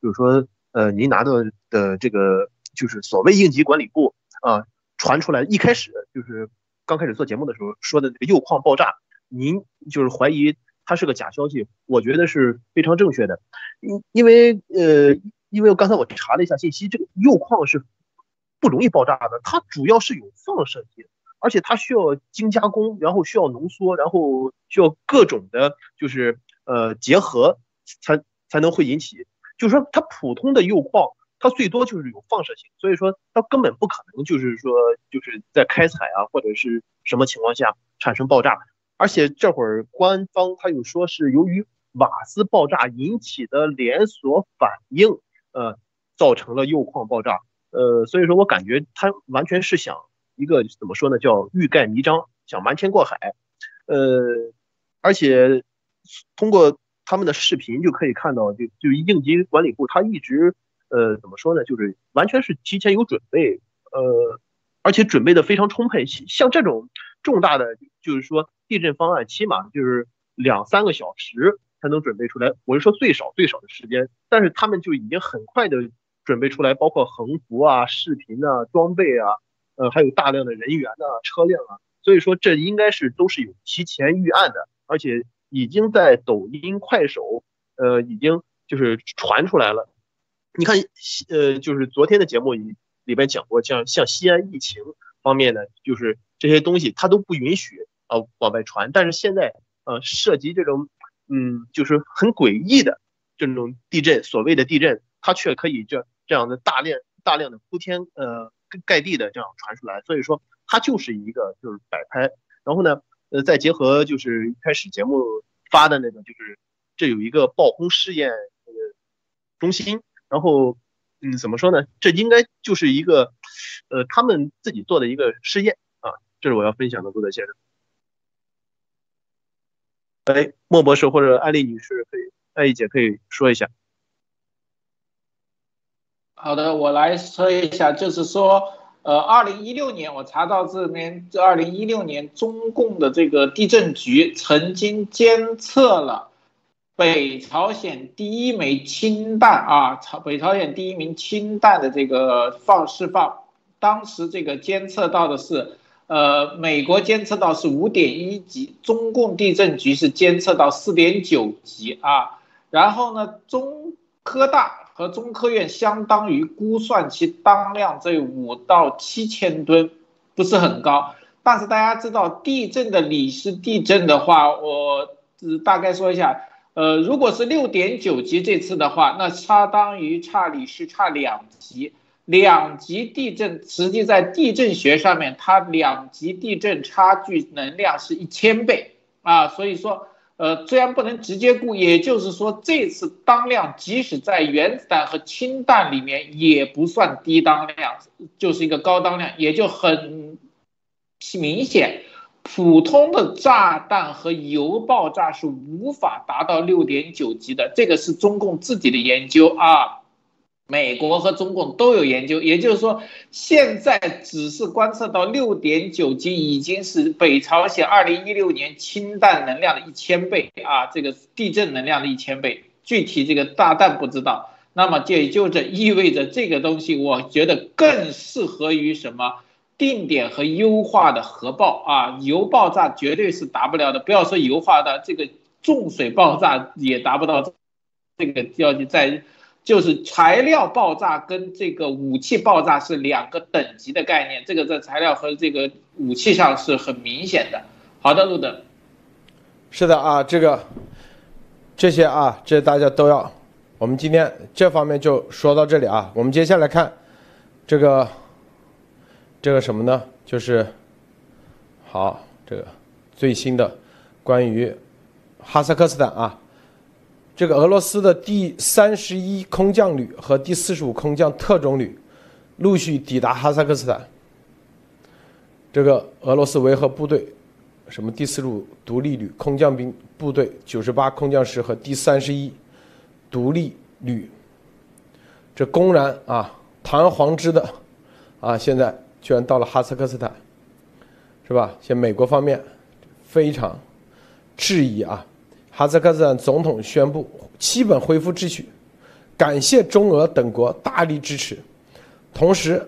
就是说，呃，您拿到的这个就是所谓应急管理部啊传出来，一开始就是刚开始做节目的时候说的那个铀矿爆炸，您就是怀疑。它是个假消息，我觉得是非常正确的，因因为呃，因为刚才我查了一下信息，这个铀矿是不容易爆炸的，它主要是有放射性，而且它需要精加工，然后需要浓缩，然后需要各种的，就是呃结合才才能会引起，就是说它普通的铀矿，它最多就是有放射性，所以说它根本不可能就是说就是在开采啊或者是什么情况下产生爆炸。而且这会儿官方他又说是由于瓦斯爆炸引起的连锁反应，呃，造成了铀矿爆炸，呃，所以说我感觉他完全是想一个怎么说呢，叫欲盖弥彰，想瞒天过海，呃，而且通过他们的视频就可以看到，就就应急管理部他一直呃怎么说呢，就是完全是提前有准备，呃，而且准备的非常充沛，像这种重大的就是说。地震方案起码就是两三个小时才能准备出来，我是说最少最少的时间，但是他们就已经很快的准备出来，包括横幅啊、视频啊、装备啊，呃，还有大量的人员啊、车辆啊，所以说这应该是都是有提前预案的，而且已经在抖音、快手呃，已经就是传出来了。你看，呃，就是昨天的节目里里边讲过，像像西安疫情方面呢，就是这些东西它都不允许呃往外传，但是现在呃涉及这种嗯就是很诡异的这种地震，所谓的地震，它却可以这这样的大量大量的铺天呃盖地的这样传出来，所以说它就是一个就是摆拍，然后呢。呃，再结合就是一开始节目发的那个，就是这有一个爆轰试验呃中心，然后嗯，怎么说呢？这应该就是一个呃他们自己做的一个试验啊，这是我要分享的，陆德先生。哎，莫博士或者艾丽女士可以，艾丽姐可以说一下。好的，我来说一下，就是说。呃，二零一六年我查到这边，这二零一六年中共的这个地震局曾经监测了北朝鲜第一枚氢弹啊，朝北朝鲜第一名氢弹的这个放释放，当时这个监测到的是，呃，美国监测到是五点一级，中共地震局是监测到四点九级啊，然后呢，中科大。和中科院相当于估算其当量这五到七千吨，不是很高。但是大家知道地震的里氏地震的话，我只大概说一下，呃，如果是六点九级这次的话，那相当于差里氏差两级。两级地震实际在地震学上面，它两级地震差距能量是一千倍啊，所以说。呃，虽然不能直接估，也就是说，这次当量即使在原子弹和氢弹里面也不算低当量，就是一个高当量，也就很明显，普通的炸弹和油爆炸是无法达到六点九级的。这个是中共自己的研究啊。美国和中共都有研究，也就是说，现在只是观测到六点九级，已经是北朝鲜二零一六年氢弹能量的一千倍啊，这个地震能量的一千倍。具体这个大弹不知道，那么也就这意味着这个东西，我觉得更适合于什么定点和优化的核爆啊，油爆炸绝对是达不了的。不要说油化的，这个重水爆炸也达不到这个要去在。就是材料爆炸跟这个武器爆炸是两个等级的概念，这个在材料和这个武器上是很明显的。好的，路德，是的啊，这个这些啊，这大家都要。我们今天这方面就说到这里啊，我们接下来看这个这个什么呢？就是好这个最新的关于哈萨克斯坦啊。这个俄罗斯的第三十一空降旅和第四十五空降特种旅陆续抵达哈萨克斯坦。这个俄罗斯维和部队，什么第四十五独立旅空降兵部队、九十八空降师和第三十一独立旅，这公然啊堂而皇之的啊，现在居然到了哈萨克斯坦，是吧？现美国方面非常质疑啊。哈萨克斯坦总统宣布基本恢复秩序，感谢中俄等国大力支持。同时，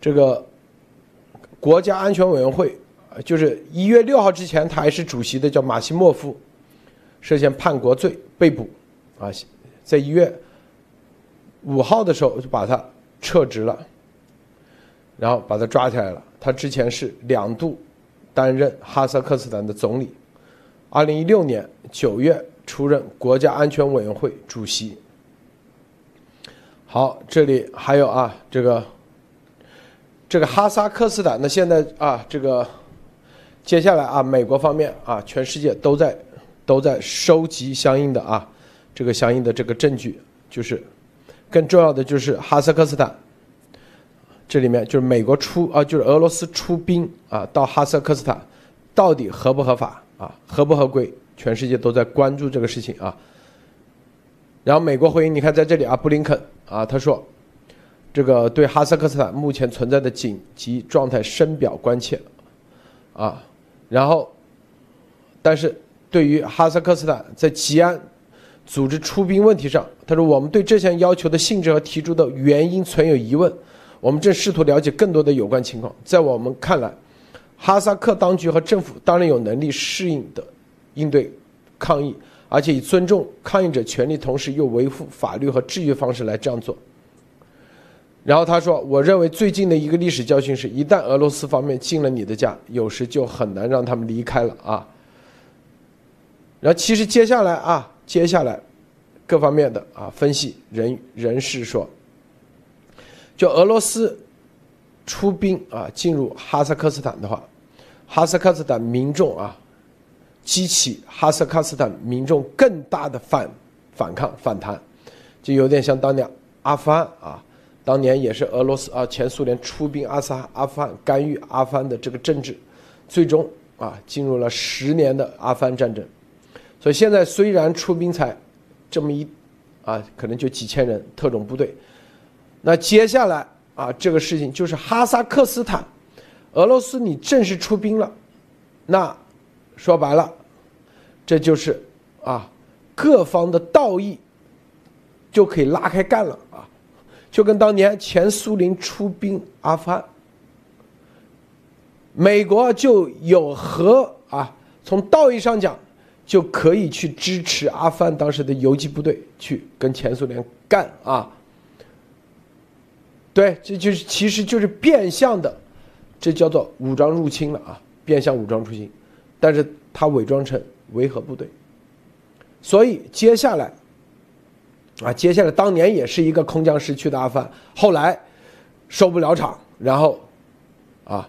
这个国家安全委员会，就是一月六号之前他还是主席的，叫马西莫夫，涉嫌叛国罪被捕，啊，在一月五号的时候就把他撤职了，然后把他抓起来了。他之前是两度担任哈萨克斯坦的总理。二零一六年九月出任国家安全委员会主席。好，这里还有啊，这个这个哈萨克斯坦，那现在啊，这个接下来啊，美国方面啊，全世界都在都在收集相应的啊，这个相应的这个证据，就是更重要的就是哈萨克斯坦，这里面就是美国出啊，就是俄罗斯出兵啊，到哈萨克斯坦到底合不合法？啊，合不合规？全世界都在关注这个事情啊。然后美国回应，你看在这里啊，布林肯啊，他说，这个对哈萨克斯坦目前存在的紧急状态深表关切，啊，然后，但是对于哈萨克斯坦在吉安组织出兵问题上，他说我们对这项要求的性质和提出的原因存有疑问，我们正试图了解更多的有关情况。在我们看来。哈萨克当局和政府当然有能力适应的应对抗议，而且以尊重抗议者权利，同时又维护法律和秩序方式来这样做。然后他说：“我认为最近的一个历史教训是，一旦俄罗斯方面进了你的家，有时就很难让他们离开了啊。”然后其实接下来啊，接下来各方面的啊分析人人士说，就俄罗斯出兵啊进入哈萨克斯坦的话，哈萨克斯坦民众啊激起哈萨克斯坦民众更大的反反抗反弹，就有点像当年阿富汗啊。当年也是俄罗斯啊，前苏联出兵阿萨阿富汗，干预阿富汗的这个政治，最终啊进入了十年的阿富汗战争。所以现在虽然出兵才这么一啊，可能就几千人特种部队，那接下来啊这个事情就是哈萨克斯坦，俄罗斯你正式出兵了，那说白了，这就是啊各方的道义就可以拉开干了啊。就跟当年前苏联出兵阿富汗，美国就有和啊，从道义上讲，就可以去支持阿富汗当时的游击部队去跟前苏联干啊。对，这就是其实就是变相的，这叫做武装入侵了啊，变相武装入侵，但是它伪装成维和部队，所以接下来。啊，接下来当年也是一个空降师去的阿富汗，后来受不了场，然后啊，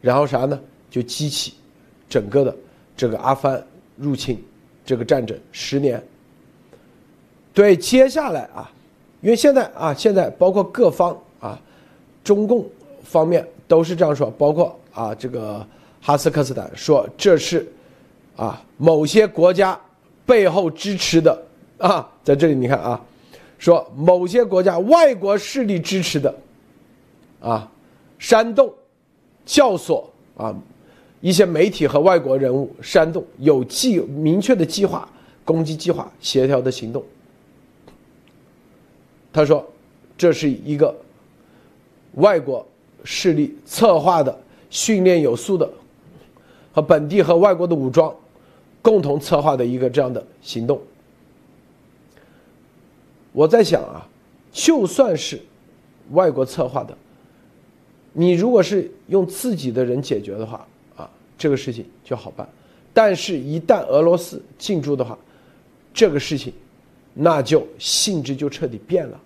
然后啥呢？就激起整个的这个阿富汗入侵这个战争十年。对，接下来啊，因为现在啊，现在包括各方啊，中共方面都是这样说，包括啊这个哈萨克斯坦说这是啊某些国家背后支持的。啊，在这里你看啊，说某些国家外国势力支持的，啊，煽动、教唆啊，一些媒体和外国人物煽动有计明确的计划、攻击计划、协调的行动。他说，这是一个外国势力策划的、训练有素的，和本地和外国的武装共同策划的一个这样的行动。我在想啊，就算是外国策划的，你如果是用自己的人解决的话，啊，这个事情就好办；但是，一旦俄罗斯进驻的话，这个事情那就性质就彻底变了，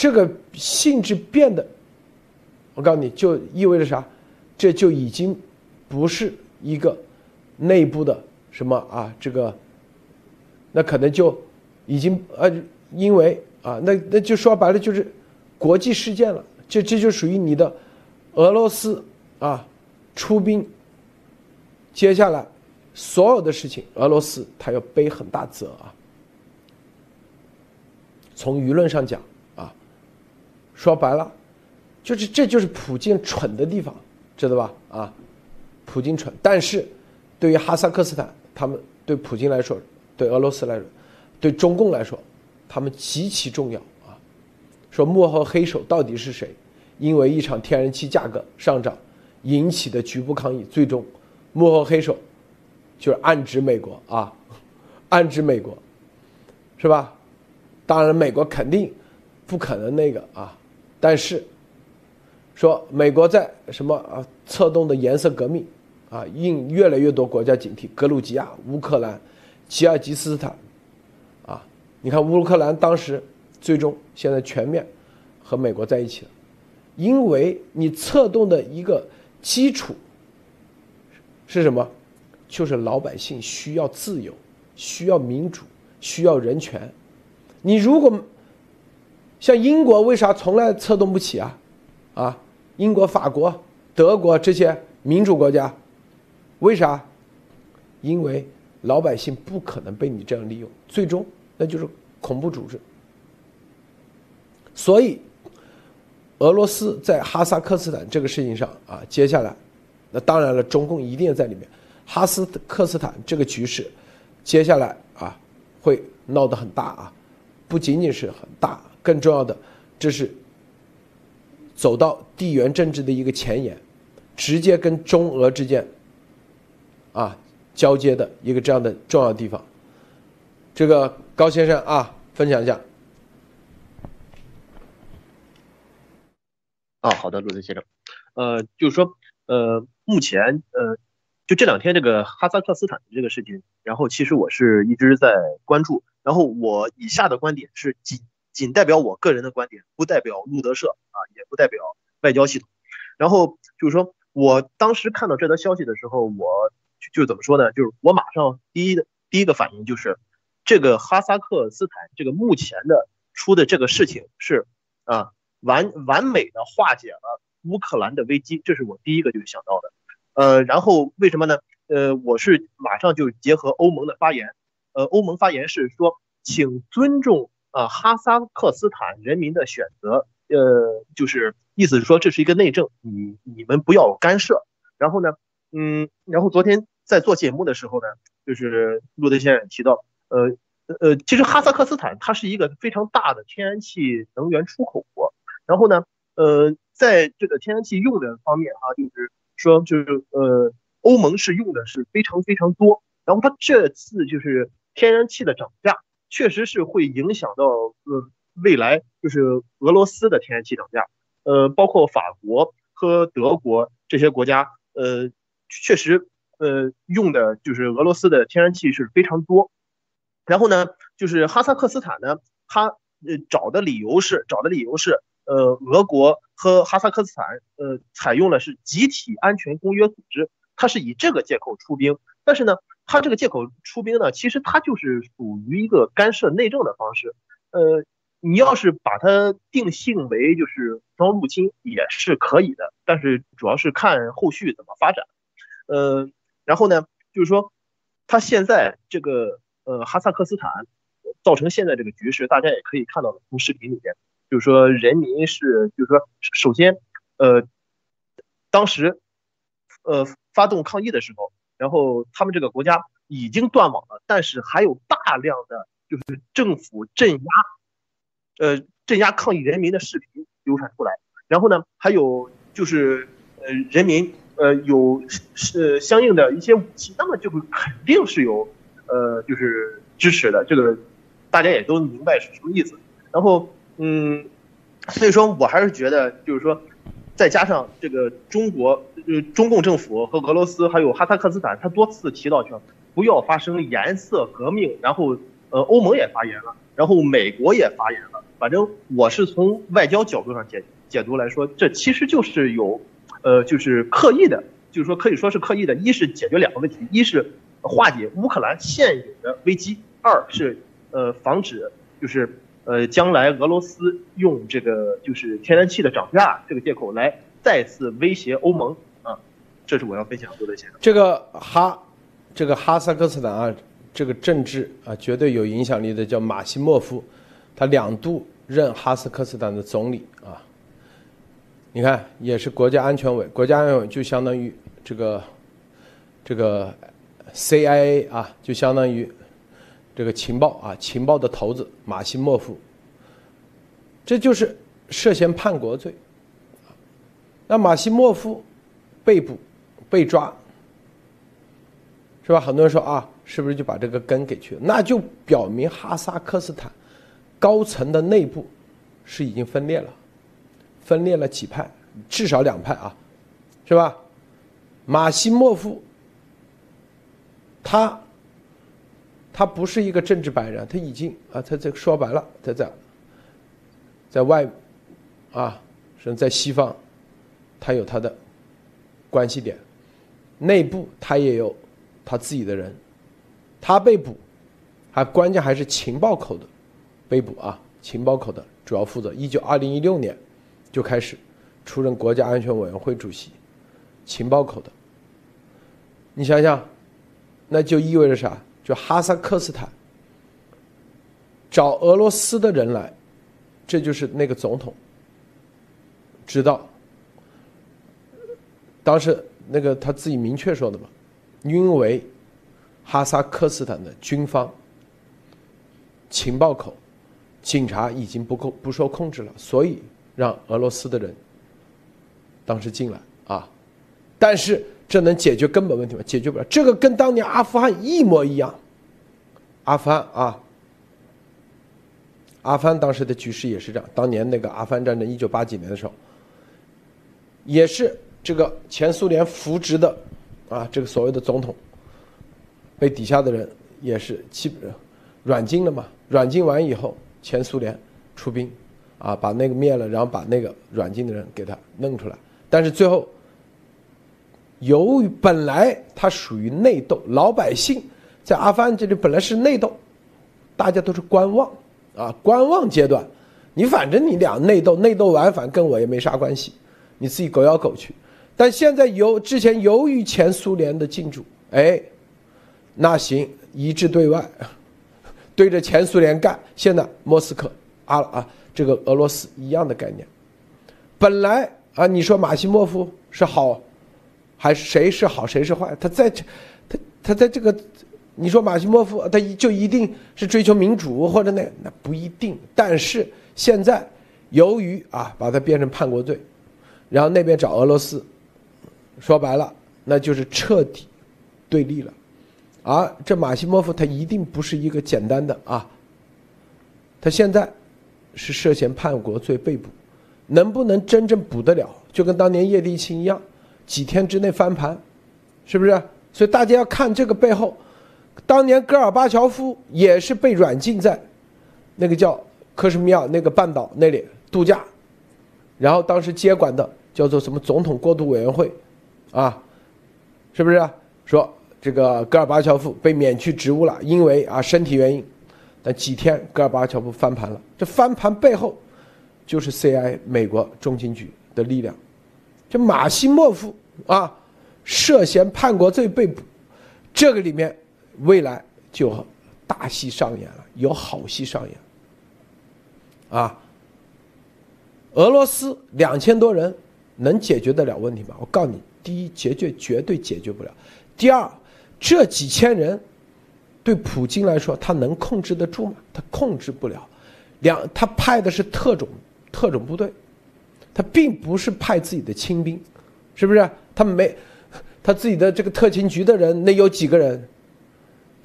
这个性质变的，我告诉你就意味着啥？这就已经不是一个内部的什么啊，这个，那可能就。已经呃，因为啊，那那就说白了就是国际事件了，这这就属于你的俄罗斯啊出兵，接下来所有的事情，俄罗斯他要背很大责啊。从舆论上讲，说白了，就是这就是普京蠢的地方，知道吧？啊，普京蠢，但是对于哈萨克斯坦，他们对普京来说，对俄罗斯来说。对中共来说，他们极其重要啊！说幕后黑手到底是谁？因为一场天然气价格上涨引起的局部抗议，最终幕后黑手就是暗指美国啊，暗指美国，是吧？当然，美国肯定不可能那个啊，但是说美国在什么啊策动的颜色革命啊，应越来越多国家警惕，格鲁吉亚、乌克兰、吉尔吉斯斯坦。啊你看乌克兰当时最终现在全面和美国在一起了，因为你策动的一个基础是什么？就是老百姓需要自由，需要民主，需要人权。你如果像英国，为啥从来策动不起啊？啊，英国、法国、德国这些民主国家，为啥？因为老百姓不可能被你这样利用，最终。那就是恐怖组织，所以俄罗斯在哈萨克斯坦这个事情上啊，接下来，那当然了，中共一定要在里面。哈斯克斯坦这个局势，接下来啊会闹得很大啊，不仅仅是很大，更重要的，这是走到地缘政治的一个前沿，直接跟中俄之间啊交接的一个这样的重要地方。这个高先生啊，分享一下。啊，好的，陆森先生，呃，就是说，呃，目前，呃，就这两天这个哈萨克斯坦的这个事情，然后其实我是一直在关注，然后我以下的观点是仅仅代表我个人的观点，不代表路德社啊，也不代表外交系统。然后就是说我当时看到这条消息的时候，我就怎么说呢？就是我马上第一的第一个反应就是，这个哈萨克斯坦这个目前的出的这个事情是啊。完完美的化解了乌克兰的危机，这是我第一个就想到的。呃，然后为什么呢？呃，我是马上就结合欧盟的发言，呃，欧盟发言是说，请尊重啊哈萨克斯坦人民的选择，呃，就是意思是说这是一个内政，你你们不要干涉。然后呢，嗯，然后昨天在做节目的时候呢，就是陆德先生提到，呃呃，其实哈萨克斯坦它是一个非常大的天然气能源出口国。然后呢，呃，在这个天然气用的方面啊，就是说，就是呃，欧盟是用的是非常非常多。然后它这次就是天然气的涨价，确实是会影响到呃未来就是俄罗斯的天然气涨价。呃，包括法国和德国这些国家，呃，确实呃用的就是俄罗斯的天然气是非常多。然后呢，就是哈萨克斯坦呢，他呃找的理由是找的理由是。呃，俄国和哈萨克斯坦，呃，采用了是集体安全公约组织，它是以这个借口出兵。但是呢，他这个借口出兵呢，其实他就是属于一个干涉内政的方式。呃，你要是把它定性为就是武装入侵也是可以的，但是主要是看后续怎么发展。呃，然后呢，就是说，他现在这个呃哈萨克斯坦造成现在这个局势，大家也可以看到了，从视频里面。就是说，人民是，就是说，首先，呃，当时，呃，发动抗议的时候，然后他们这个国家已经断网了，但是还有大量的就是政府镇压，呃，镇压抗议人民的视频流传出来，然后呢，还有就是，呃，人民，呃，有是相应的一些武器，那么就会肯定是有，呃，就是支持的，这个大家也都明白是什么意思，然后。嗯，所以说我还是觉得，就是说，再加上这个中国，呃，中共政府和俄罗斯还有哈萨克斯坦，他多次提到说不要发生颜色革命，然后，呃，欧盟也发言了，然后美国也发言了。反正我是从外交角度上解解读来说，这其实就是有，呃，就是刻意的，就是说可以说是刻意的，一是解决两个问题，一是化解乌克兰现有的危机，二是呃防止就是。呃，将来俄罗斯用这个就是天然气的涨价这个借口来再次威胁欧盟啊，这是我要分享多的钱。这个哈，这个哈萨克斯坦啊，这个政治啊绝对有影响力的叫马西莫夫，他两度任哈萨克斯坦的总理啊。你看，也是国家安全委，国家安全委就相当于这个这个 CIA 啊，就相当于。这个情报啊，情报的头子马西莫夫，这就是涉嫌叛国罪。那马西莫夫被捕、被抓，是吧？很多人说啊，是不是就把这个根给去了？那就表明哈萨克斯坦高层的内部是已经分裂了，分裂了几派，至少两派啊，是吧？马西莫夫他。他不是一个政治白人，他已经啊，他这说白了，他在在外啊，是在西方，他有他的关系点，内部他也有他自己的人，他被捕，还关键还是情报口的被捕啊，情报口的主要负责，一九二零一六年就开始出任国家安全委员会主席，情报口的，你想想，那就意味着啥？就哈萨克斯坦找俄罗斯的人来，这就是那个总统知道。当时那个他自己明确说的嘛，因为哈萨克斯坦的军方、情报口、警察已经不够不受控制了，所以让俄罗斯的人当时进来啊。但是这能解决根本问题吗？解决不了。这个跟当年阿富汗一模一样。阿富汗啊，阿富汗当时的局势也是这样。当年那个阿富汗战争，一九八几年的时候，也是这个前苏联扶植的啊，这个所谓的总统，被底下的人也是欺软禁了嘛。软禁完以后，前苏联出兵啊，把那个灭了，然后把那个软禁的人给他弄出来。但是最后。由于本来它属于内斗，老百姓在阿富汗这里本来是内斗，大家都是观望啊，观望阶段。你反正你俩内斗，内斗完反跟我也没啥关系，你自己狗咬狗去。但现在由之前由于前苏联的进驻，哎，那行一致对外，对着前苏联干。现在莫斯科啊啊，这个俄罗斯一样的概念。本来啊，你说马西莫夫是好。还是谁是好谁是坏？他在这，他他在这个，你说马西莫夫他就一定是追求民主或者那那不一定。但是现在由于啊把他变成叛国罪，然后那边找俄罗斯，说白了那就是彻底对立了。而这马西莫夫他一定不是一个简单的啊，他现在是涉嫌叛国罪被捕，能不能真正捕得了？就跟当年叶利钦一样。几天之内翻盘，是不是？所以大家要看这个背后，当年戈尔巴乔夫也是被软禁在那个叫克什米尔那个半岛那里度假，然后当时接管的叫做什么总统过渡委员会，啊，是不是？说这个戈尔巴乔夫被免去职务了，因为啊身体原因，但几天戈尔巴乔夫翻盘了，这翻盘背后就是 C.I. 美国中情局的力量。这马西莫夫啊，涉嫌叛国罪被捕，这个里面未来就大戏上演了，有好戏上演。啊，俄罗斯两千多人能解决得了问题吗？我告诉你，第一，解决绝对解决不了；第二，这几千人对普京来说，他能控制得住吗？他控制不了。两，他派的是特种特种部队。他并不是派自己的亲兵，是不是？他没，他自己的这个特勤局的人，那有几个人？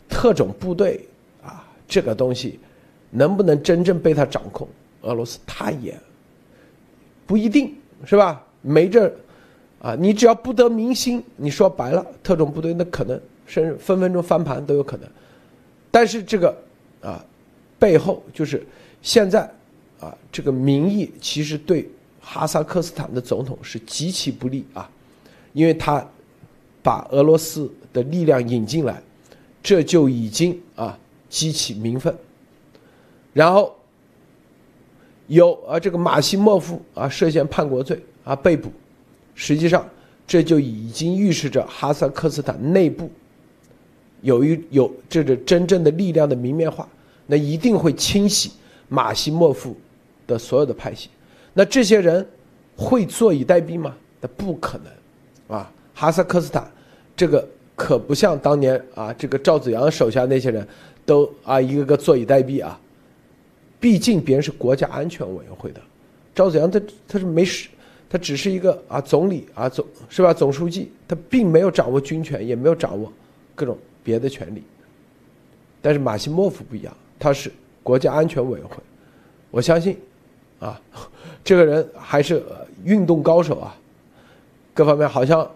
特种部队啊，这个东西能不能真正被他掌控？俄罗斯他也不一定是吧？没这啊，你只要不得民心，你说白了，特种部队那可能甚至分分钟翻盘都有可能。但是这个啊，背后就是现在啊，这个民意其实对。哈萨克斯坦的总统是极其不利啊，因为他把俄罗斯的力量引进来，这就已经啊激起民愤。然后有啊这个马西莫夫啊涉嫌叛国罪啊被捕，实际上这就已经预示着哈萨克斯坦内部有一有这个真正的力量的明面化，那一定会清洗马西莫夫的所有的派系。那这些人会坐以待毙吗？那不可能，啊，哈萨克斯坦这个可不像当年啊，这个赵子阳手下那些人都啊一个个坐以待毙啊。毕竟别人是国家安全委员会的，赵子阳他他是没事，他只是一个啊总理啊总是吧总书记，他并没有掌握军权，也没有掌握各种别的权利。但是马西莫夫不一样，他是国家安全委员会，我相信。啊，这个人还是运动高手啊，各方面好像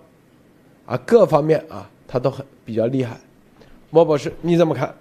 啊，各方面啊，他都很比较厉害。莫博士，你怎么看？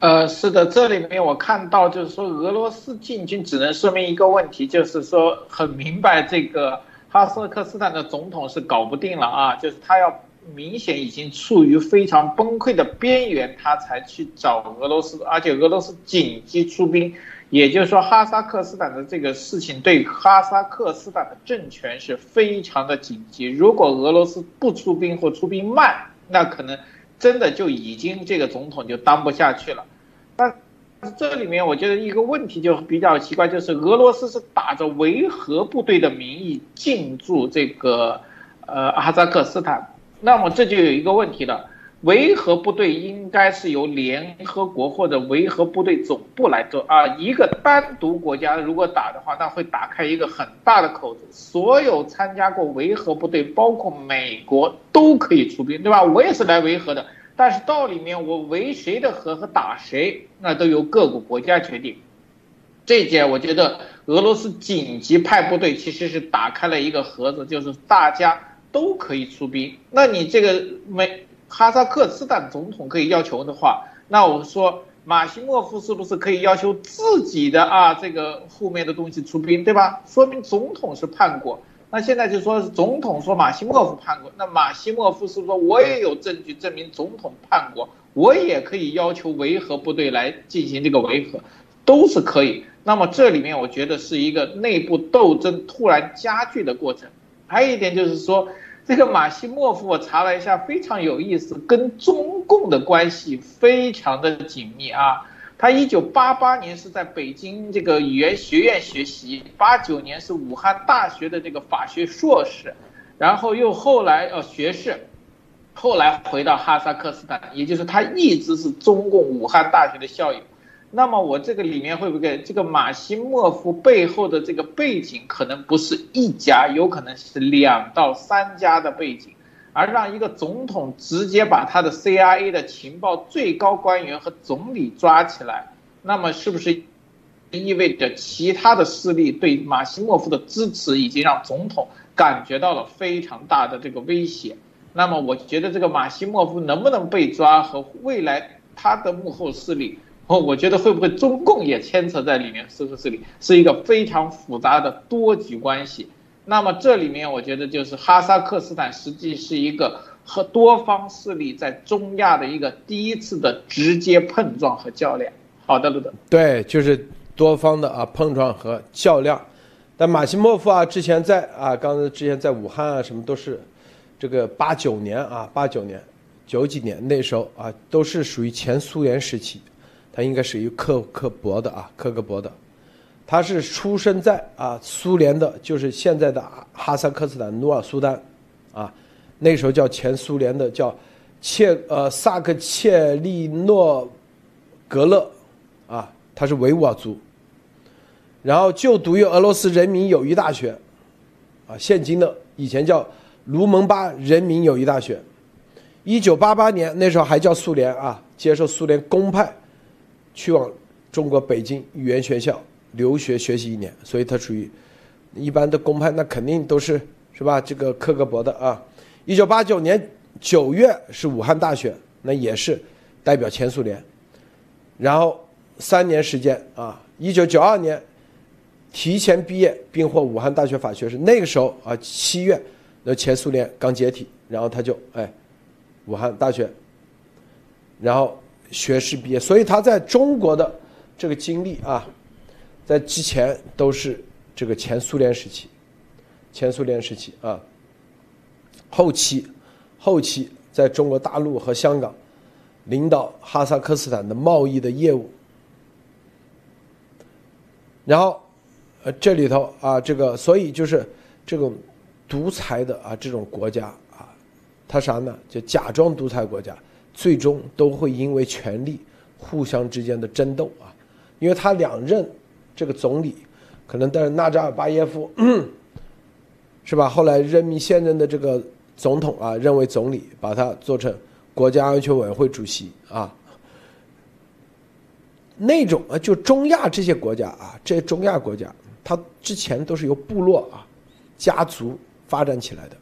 呃，是的，这里面我看到就是说，俄罗斯进军只能说明一个问题，就是说很明白这个哈萨克斯坦的总统是搞不定了啊，就是他要。明显已经处于非常崩溃的边缘，他才去找俄罗斯，而且俄罗斯紧急出兵，也就是说哈萨克斯坦的这个事情对哈萨克斯坦的政权是非常的紧急。如果俄罗斯不出兵或出兵慢，那可能真的就已经这个总统就当不下去了。但这里面我觉得一个问题就比较奇怪，就是俄罗斯是打着维和部队的名义进驻这个呃哈萨克斯坦。那么这就有一个问题了，维和部队应该是由联合国或者维和部队总部来做啊。一个单独国家如果打的话，那会打开一个很大的口子。所有参加过维和部队，包括美国都可以出兵，对吧？我也是来维和的，但是到里面我维谁的和和打谁，那都由各个国家决定。这一点我觉得俄罗斯紧急派部队其实是打开了一个盒子，就是大家都可以出兵。那你这个美。哈萨克斯坦总统可以要求的话，那我说马西莫夫是不是可以要求自己的啊这个后面的东西出兵，对吧？说明总统是叛国。那现在就说总统说马西莫夫叛国，那马西莫夫是不是说我也有证据证明总统叛国，我也可以要求维和部队来进行这个维和，都是可以。那么这里面我觉得是一个内部斗争突然加剧的过程。还有一点就是说。这个马西莫夫，我查了一下，非常有意思，跟中共的关系非常的紧密啊。他一九八八年是在北京这个语言学院学习，八九年是武汉大学的这个法学硕士，然后又后来呃学士，后来回到哈萨克斯坦，也就是他一直是中共武汉大学的校友。那么我这个里面会不会这个马西莫夫背后的这个背景可能不是一家，有可能是两到三家的背景，而让一个总统直接把他的 CIA 的情报最高官员和总理抓起来，那么是不是意味着其他的势力对马西莫夫的支持已经让总统感觉到了非常大的这个威胁？那么我觉得这个马西莫夫能不能被抓和未来他的幕后势力？哦，我觉得会不会中共也牵扯在里面？是不是里是一个非常复杂的多极关系？那么这里面，我觉得就是哈萨克斯坦实际是一个和多方势力在中亚的一个第一次的直接碰撞和较量。好的，路德。对，就是多方的啊碰撞和较量。但马西莫夫啊，之前在啊，刚才之前在武汉啊，什么都是这个八九年啊，八九年、九几年那时候啊，都是属于前苏联时期。他应该是一个克克伯的啊，克格勃的，他是出生在啊苏联的，就是现在的哈萨克斯坦努尔苏丹，啊，那时候叫前苏联的叫切呃萨克切利诺格勒，啊，他是维吾尔族，然后就读于俄罗斯人民友谊大学，啊，现今的以前叫卢蒙巴人民友谊大学，一九八八年那时候还叫苏联啊，接受苏联公派。去往中国北京语言学校留学学习一年，所以他属于一般的公派，那肯定都是是吧？这个克格勃的啊。一九八九年九月是武汉大学，那也是代表前苏联。然后三年时间啊，一九九二年提前毕业并获武汉大学法学士。那个时候啊，七月那前苏联刚解体，然后他就哎，武汉大学，然后。学士毕业，所以他在中国的这个经历啊，在之前都是这个前苏联时期，前苏联时期啊，后期后期在中国大陆和香港领导哈萨克斯坦的贸易的业务，然后呃这里头啊这个所以就是这种独裁的啊这种国家啊，他啥呢？就假装独裁国家。最终都会因为权力互相之间的争斗啊，因为他两任这个总理，可能但是纳扎尔巴耶夫 是吧？后来任命现任的这个总统啊，任为总理，把他做成国家安全委员会主席啊。那种啊，就中亚这些国家啊，这些中亚国家，它之前都是由部落啊、家族发展起来的，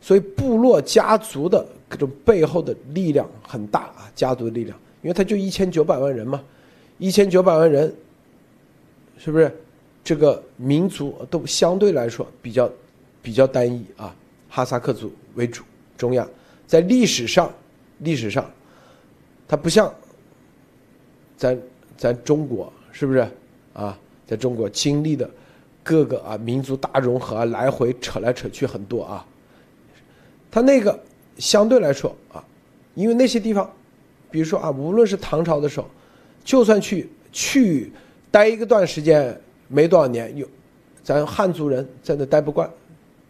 所以部落家族的。各种背后的力量很大啊，家族的力量，因为他就一千九百万人嘛，一千九百万人，是不是？这个民族都相对来说比较比较单一啊，哈萨克族为主，中亚在历史上历史上，它不像咱咱中国是不是啊？在中国经历的各个啊民族大融合啊，来回扯来扯去很多啊，他那个。相对来说啊，因为那些地方，比如说啊，无论是唐朝的时候，就算去去待一个段时间，没多少年，有咱汉族人在那待不惯，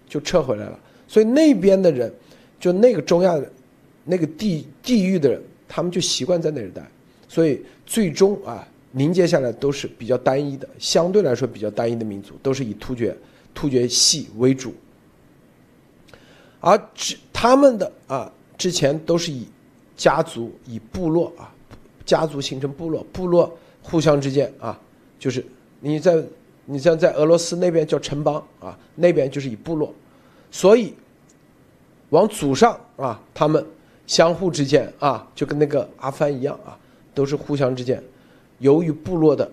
就撤回来了。所以那边的人，就那个中亚的那个地地域的人，他们就习惯在那里待，所以最终啊，凝结下来都是比较单一的，相对来说比较单一的民族，都是以突厥突厥系为主。而之他们的啊，之前都是以家族、以部落啊，家族形成部落，部落互相之间啊，就是你在你像在俄罗斯那边叫城邦啊，那边就是以部落，所以往祖上啊，他们相互之间啊，就跟那个阿凡一样啊，都是互相之间，由于部落的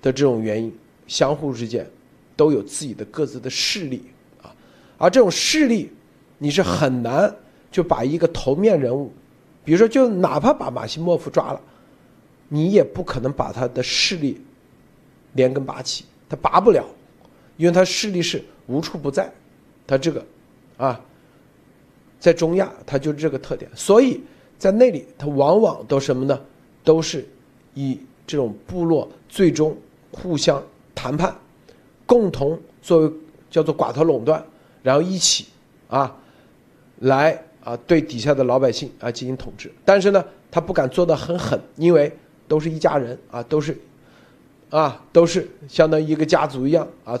的这种原因，相互之间都有自己的各自的势力。而这种势力，你是很难就把一个头面人物，比如说，就哪怕把马西莫夫抓了，你也不可能把他的势力连根拔起，他拔不了，因为他势力是无处不在，他这个啊，在中亚他就这个特点，所以在那里他往往都什么呢？都是以这种部落最终互相谈判，共同作为叫做寡头垄断。然后一起，啊，来啊，对底下的老百姓啊进行统治。但是呢，他不敢做的很狠，因为都是一家人啊，都是，啊，都是相当于一个家族一样啊，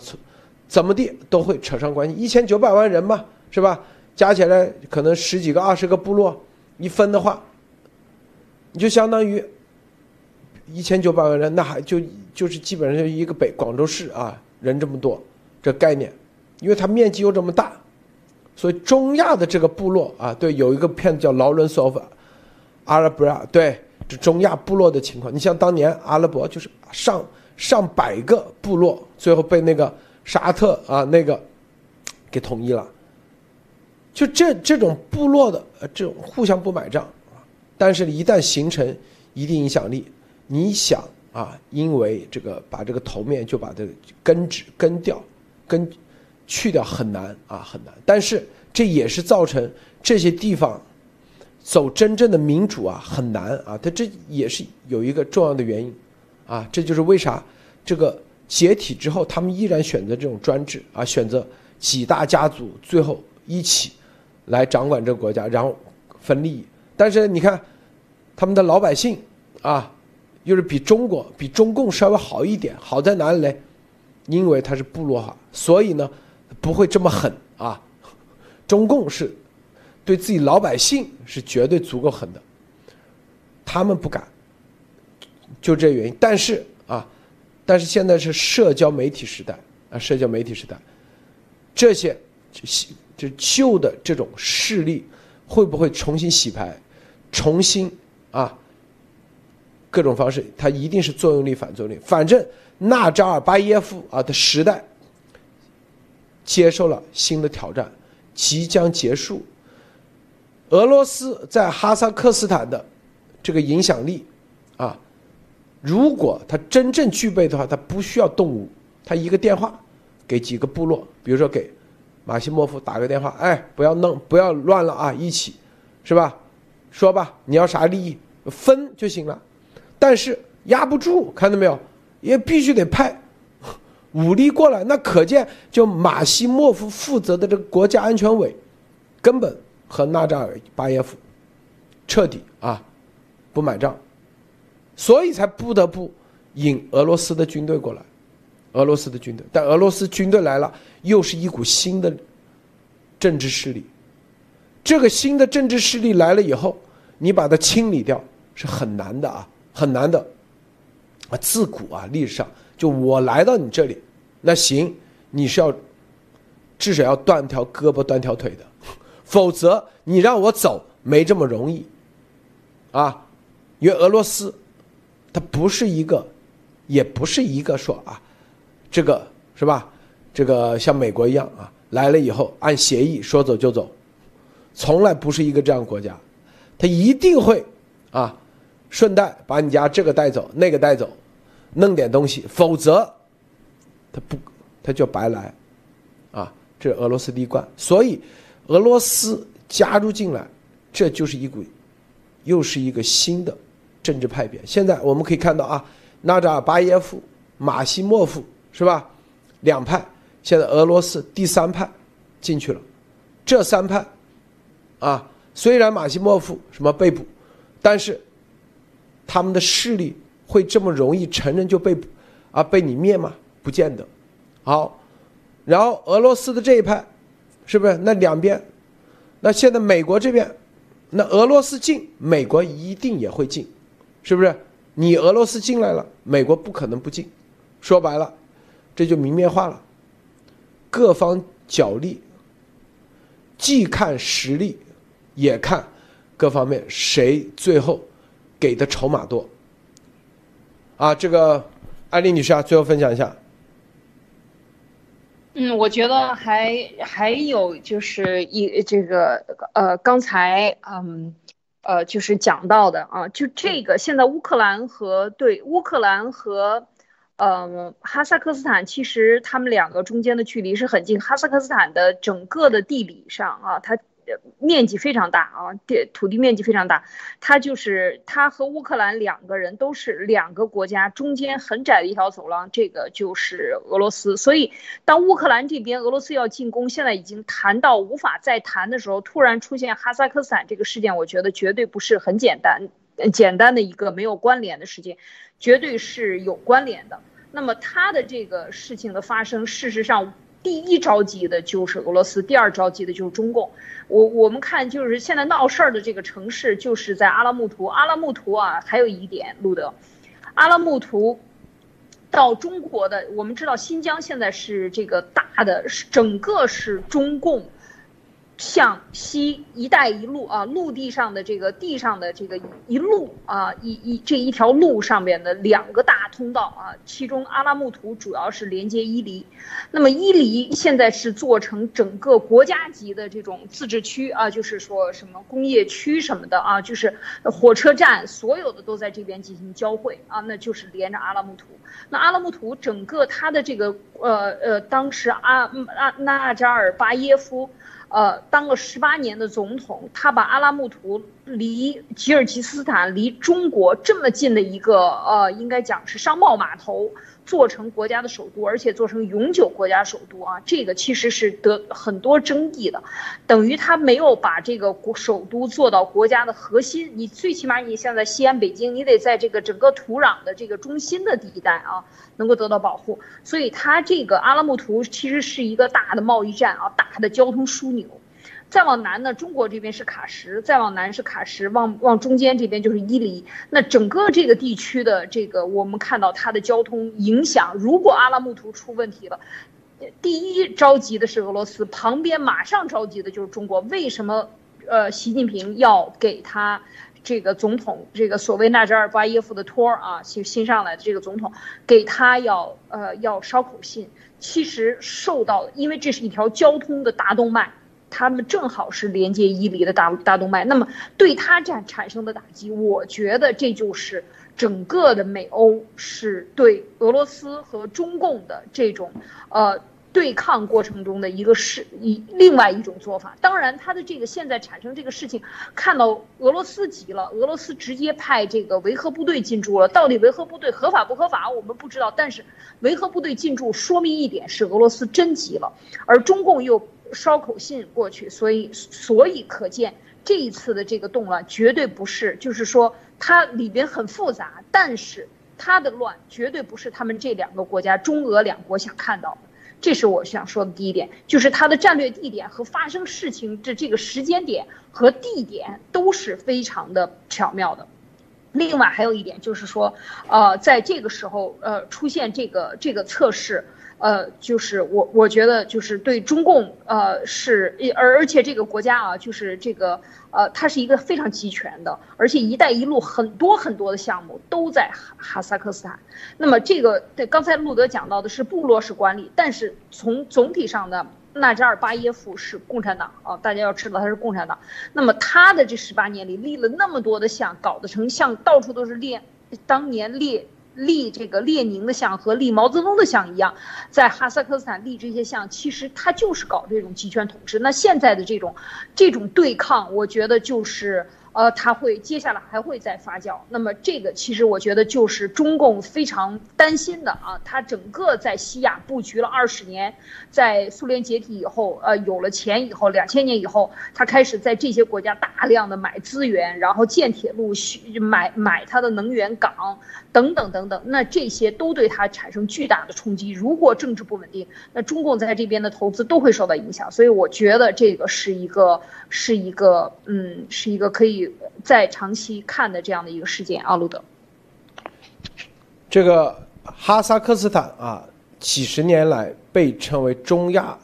怎么地都会扯上关系。一千九百万人嘛，是吧？加起来可能十几个、二十个部落，一分的话，你就相当于一千九百万人，那还就就是基本上就一个北广州市啊，人这么多，这概念。因为它面积又这么大，所以中亚的这个部落啊，对，有一个片子叫《劳伦斯 of 阿拉伯》，对，这中亚部落的情况。你像当年阿拉伯就是上上百个部落，最后被那个沙特啊那个给统一了。就这这种部落的呃这种互相不买账，但是一旦形成一定影响力，你想啊，因为这个把这个头面就把这个根治根掉根。去掉很难啊，很难。但是这也是造成这些地方走真正的民主啊很难啊。它这也是有一个重要的原因啊。这就是为啥这个解体之后，他们依然选择这种专制啊，选择几大家族最后一起来掌管这个国家，然后分利益。但是你看他们的老百姓啊，又是比中国、比中共稍微好一点。好在哪里呢？因为它是部落化，所以呢。不会这么狠啊！中共是对自己老百姓是绝对足够狠的，他们不敢，就这原因。但是啊，但是现在是社交媒体时代啊，社交媒体时代，这些就旧的这种势力会不会重新洗牌，重新啊各种方式，它一定是作用力反作用力。反正纳扎尔巴耶夫啊的时代。接受了新的挑战，即将结束。俄罗斯在哈萨克斯坦的这个影响力，啊，如果他真正具备的话，他不需要动武，他一个电话给几个部落，比如说给马西莫夫打个电话，哎，不要弄，不要乱了啊，一起，是吧？说吧，你要啥利益，分就行了。但是压不住，看到没有？也必须得派。武力过来，那可见就马西莫夫负责的这个国家安全委，根本和纳扎尔巴耶夫彻底啊不买账，所以才不得不引俄罗斯的军队过来，俄罗斯的军队，但俄罗斯军队来了，又是一股新的政治势力，这个新的政治势力来了以后，你把它清理掉是很难的啊，很难的。啊，自古啊历史上。就我来到你这里，那行，你是要至少要断条胳膊断条腿的，否则你让我走没这么容易，啊，因为俄罗斯，它不是一个，也不是一个说啊，这个是吧？这个像美国一样啊，来了以后按协议说走就走，从来不是一个这样国家，他一定会啊，顺带把你家这个带走，那个带走。弄点东西，否则他不他就白来，啊，这是俄罗斯的一贯。所以俄罗斯加入进来，这就是一股又是一个新的政治派别。现在我们可以看到啊，纳扎尔巴耶夫、马西莫夫是吧？两派，现在俄罗斯第三派进去了，这三派啊，虽然马西莫夫什么被捕，但是他们的势力会这么容易承认就被啊被你灭吗？不见得。好，然后俄罗斯的这一派，是不是？那两边，那现在美国这边，那俄罗斯进，美国一定也会进，是不是？你俄罗斯进来了，美国不可能不进。说白了，这就明面化了。各方角力，既看实力，也看各方面谁最后给的筹码多。啊，这个艾丽女士啊，最后分享一下。嗯，我觉得还还有就是一这个呃，刚才嗯呃就是讲到的啊，就这个现在乌克兰和对乌克兰和。嗯，哈萨克斯坦其实他们两个中间的距离是很近。哈萨克斯坦的整个的地理上啊，它面积非常大啊，地土地面积非常大。它就是它和乌克兰两个人都是两个国家中间很窄的一条走廊，这个就是俄罗斯。所以当乌克兰这边俄罗斯要进攻，现在已经谈到无法再谈的时候，突然出现哈萨克斯坦这个事件，我觉得绝对不是很简单简单的一个没有关联的事件，绝对是有关联的。那么它的这个事情的发生，事实上第一着急的就是俄罗斯，第二着急的就是中共。我我们看就是现在闹事儿的这个城市就是在阿拉木图。阿拉木图啊，还有一点，路德，阿拉木图到中国的，我们知道新疆现在是这个大的，是整个是中共。向西“一带一路”啊，陆地上的这个地上的这个一路啊，一一这一条路上面的两个大通道啊，其中阿拉木图主要是连接伊犁，那么伊犁现在是做成整个国家级的这种自治区啊，就是说什么工业区什么的啊，就是火车站所有的都在这边进行交汇啊，那就是连着阿拉木图。那阿拉木图整个它的这个呃呃，当时阿阿纳扎尔巴耶夫。呃，当了十八年的总统，他把阿拉木图离吉尔吉斯斯坦、离中国这么近的一个呃，应该讲是商贸码头。做成国家的首都，而且做成永久国家首都啊，这个其实是得很多争议的，等于他没有把这个国首都做到国家的核心。你最起码你现在西安、北京，你得在这个整个土壤的这个中心的地带啊，能够得到保护。所以它这个阿拉木图其实是一个大的贸易站啊，大的交通枢纽。再往南呢，中国这边是喀什；再往南是喀什，往往中间这边就是伊犁。那整个这个地区的这个，我们看到它的交通影响。如果阿拉木图出问题了，第一着急的是俄罗斯，旁边马上着急的就是中国。为什么？呃，习近平要给他这个总统，这个所谓纳扎尔巴耶夫的托儿啊，新新上来的这个总统，给他要呃要捎口信。其实受到，因为这是一条交通的大动脉。他们正好是连接伊犁的大大动脉，那么对它产产生的打击，我觉得这就是整个的美欧是对俄罗斯和中共的这种呃对抗过程中的一个是一另外一种做法。当然，他的这个现在产生这个事情，看到俄罗斯急了，俄罗斯直接派这个维和部队进驻了。到底维和部队合法不合法，我们不知道。但是维和部队进驻，说明一点是俄罗斯真急了，而中共又。捎口信过去，所以所以可见这一次的这个动乱绝对不是，就是说它里边很复杂，但是它的乱绝对不是他们这两个国家中俄两国想看到的。这是我想说的第一点，就是它的战略地点和发生事情的这个时间点和地点都是非常的巧妙的。另外还有一点就是说，呃，在这个时候呃出现这个这个测试。呃，就是我我觉得就是对中共，呃，是而而且这个国家啊，就是这个呃，它是一个非常集权的，而且“一带一路”很多很多的项目都在哈萨克斯坦。那么这个对刚才路德讲到的是部落式管理，但是从总体上的纳扎尔巴耶夫是共产党啊，大家要知道他是共产党。那么他的这十八年里立了那么多的像，搞得成像到处都是列当年列。立这个列宁的像和立毛泽东的像一样，在哈萨克斯坦立这些像，其实他就是搞这种集权统治。那现在的这种这种对抗，我觉得就是呃，它会接下来还会再发酵。那么这个其实我觉得就是中共非常担心的啊，它整个在西亚布局了二十年，在苏联解体以后，呃，有了钱以后，两千年以后，它开始在这些国家大量的买资源，然后建铁路，买买它的能源港等等等等。那这些都对它产生巨大的冲击。如果政治不稳定，那中共在这边的投资都会受到影响。所以我觉得这个是一个是一个嗯，是一个可以。在长期看的这样的一个事件，阿鲁德，这个哈萨克斯坦啊，几十年来被称为中亚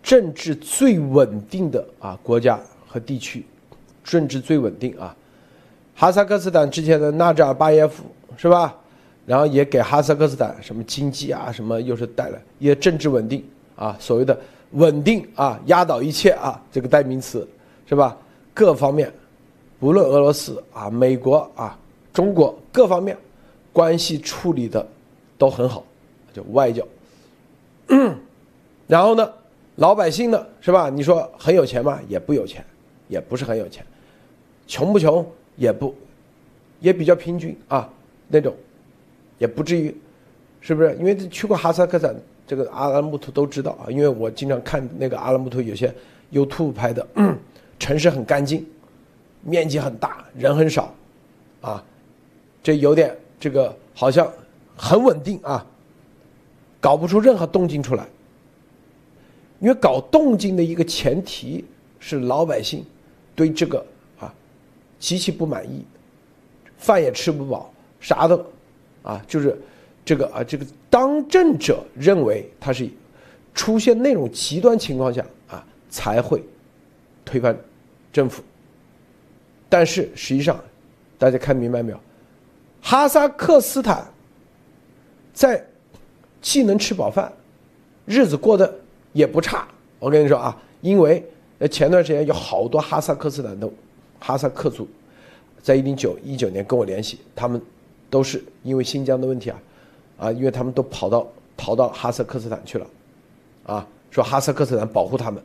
政治最稳定的啊国家和地区，政治最稳定啊。哈萨克斯坦之前的纳扎尔巴耶夫是吧？然后也给哈萨克斯坦什么经济啊什么又是带来也政治稳定啊，所谓的稳定啊，压倒一切啊，这个代名词是吧？各方面。无论俄罗斯啊、美国啊、中国各方面关系处理的都很好，就外交。然后呢，老百姓呢，是吧？你说很有钱吗？也不有钱，也不是很有钱。穷不穷？也不，也比较平均啊，那种，也不至于，是不是？因为去过哈萨克斯坦，这个阿拉木图都知道啊，因为我经常看那个阿拉木图有些 YouTube 拍的，城市很干净。面积很大，人很少，啊，这有点这个好像很稳定啊，搞不出任何动静出来。因为搞动静的一个前提是老百姓对这个啊极其不满意，饭也吃不饱，啥都啊就是这个啊这个当政者认为他是出现那种极端情况下啊才会推翻政府。但是实际上，大家看明白没有？哈萨克斯坦在既能吃饱饭，日子过得也不差。我跟你说啊，因为前段时间有好多哈萨克斯坦的哈萨克族，在一零九一九年跟我联系，他们都是因为新疆的问题啊，啊，因为他们都跑到逃到哈萨克斯坦去了，啊，说哈萨克斯坦保护他们，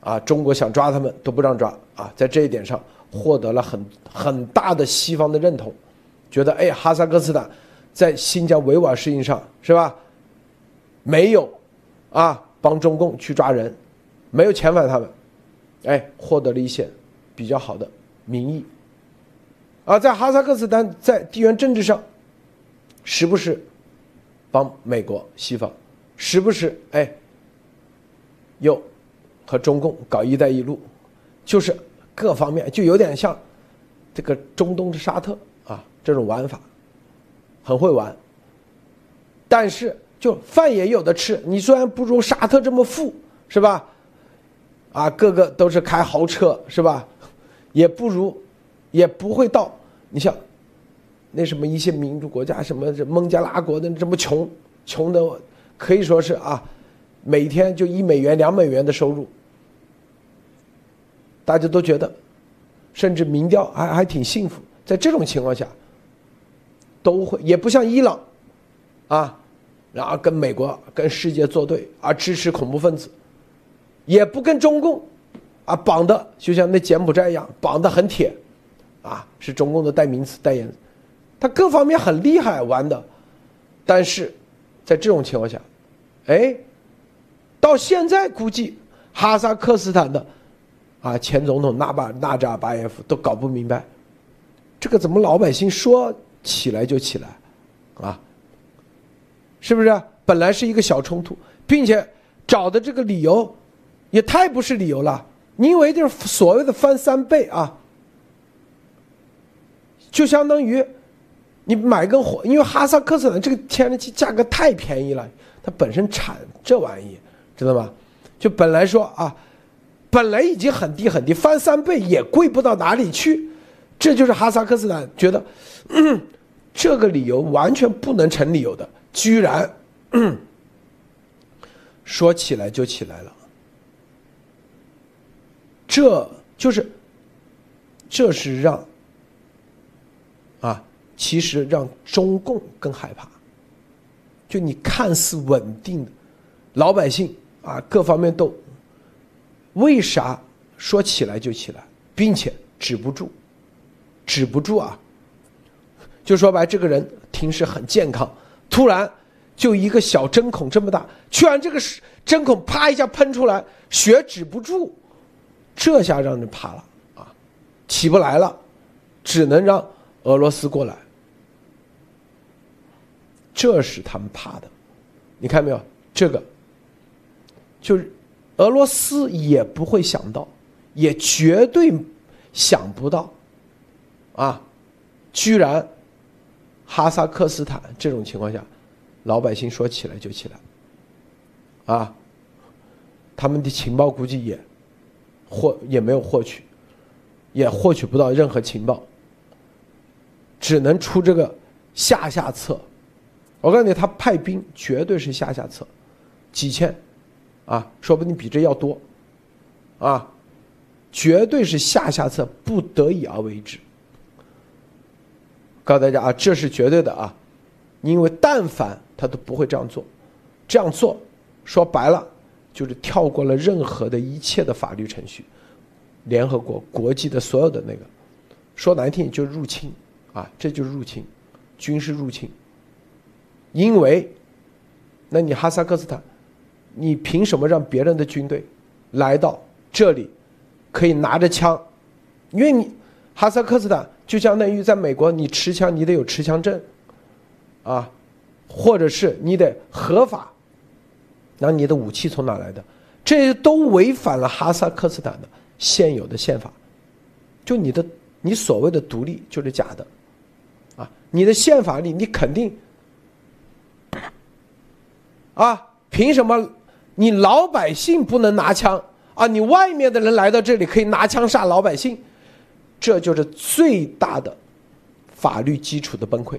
啊，中国想抓他们都不让抓啊，在这一点上。获得了很很大的西方的认同，觉得哎，哈萨克斯坦在新疆维吾尔事情上是吧？没有啊，帮中共去抓人，没有遣返他们，哎，获得了一些比较好的民意。而在哈萨克斯坦在地缘政治上，时不时帮美国西方，时不时哎，又和中共搞“一带一路”，就是。各方面就有点像这个中东的沙特啊，这种玩法很会玩，但是就饭也有的吃。你虽然不如沙特这么富，是吧？啊，个个都是开豪车，是吧？也不如，也不会到你像那什么一些民主国家，什么这孟加拉国的这么穷，穷的可以说是啊，每天就一美元、两美元的收入。大家都觉得，甚至民调还还挺幸福。在这种情况下，都会也不像伊朗，啊，然后跟美国、跟世界作对，而支持恐怖分子，也不跟中共，啊绑的就像那柬埔寨一样绑的很铁，啊是中共的代名词代言，他各方面很厉害玩的，但是在这种情况下，哎，到现在估计哈萨克斯坦的。啊，前总统纳巴纳扎巴耶夫都搞不明白，这个怎么老百姓说起来就起来，啊，是不是？本来是一个小冲突，并且找的这个理由也太不是理由了，因为就是所谓的翻三倍啊，就相当于你买根火，因为哈萨克斯坦这个天然气价格太便宜了，它本身产这玩意，知道吗？就本来说啊。本来已经很低很低，翻三倍也贵不到哪里去，这就是哈萨克斯坦觉得，这个理由完全不能成理由的，居然 说起来就起来了，这就是，这是让，其实让中共更害怕，就你看似稳定的老百姓啊，各方面都。为啥说起来就起来，并且止不住，止不住啊。就说白，这个人平时很健康，突然就一个小针孔这么大，居然这个针孔啪一下喷出来，血止不住，这下让人怕了啊，起不来了，只能让俄罗斯过来。这是他们怕的，你看没有？这个就是俄罗斯也不会想到，也绝对想不到，啊，居然哈萨克斯坦这种情况下，老百姓说起来就起来，啊，他们的情报估计也获也没有获取，也获取不到任何情报，只能出这个下下策。我告诉你，他派兵绝对是下下策，几千，啊，说不定比这要多，啊，绝对是下下策，不得已而为之。告诉大家啊，这是绝对的啊，因为但凡他都不会这样做，这样做说白了就是跳过了任何的一切的法律程序，联合国国际的所有的那个，说难听就是入侵啊，这就是入侵，军事入侵。因为，那你哈萨克斯坦，你凭什么让别人的军队来到这里，可以拿着枪？因为你哈萨克斯坦就相当于在美国，你持枪你得有持枪证，啊，或者是你得合法。那你的武器从哪来的？这些都违反了哈萨克斯坦的现有的宪法。就你的你所谓的独立就是假的，啊，你的宪法里你肯定。啊，凭什么你老百姓不能拿枪啊？你外面的人来到这里可以拿枪杀老百姓，这就是最大的法律基础的崩溃。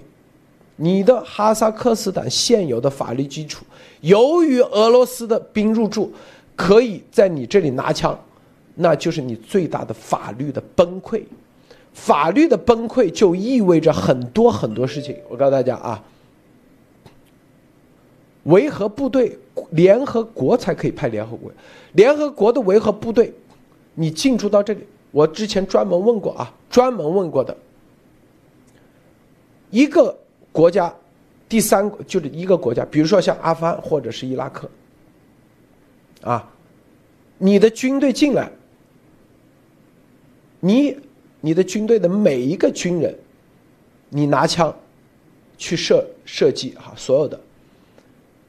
你的哈萨克斯坦现有的法律基础，由于俄罗斯的兵入驻，可以在你这里拿枪，那就是你最大的法律的崩溃。法律的崩溃就意味着很多很多事情。我告诉大家啊。维和部队，联合国才可以派联合国。联合国的维和部队，你进驻到这里，我之前专门问过啊，专门问过的。一个国家，第三就是一个国家，比如说像阿富汗或者是伊拉克，啊，你的军队进来，你你的军队的每一个军人，你拿枪去射射击哈，所有的。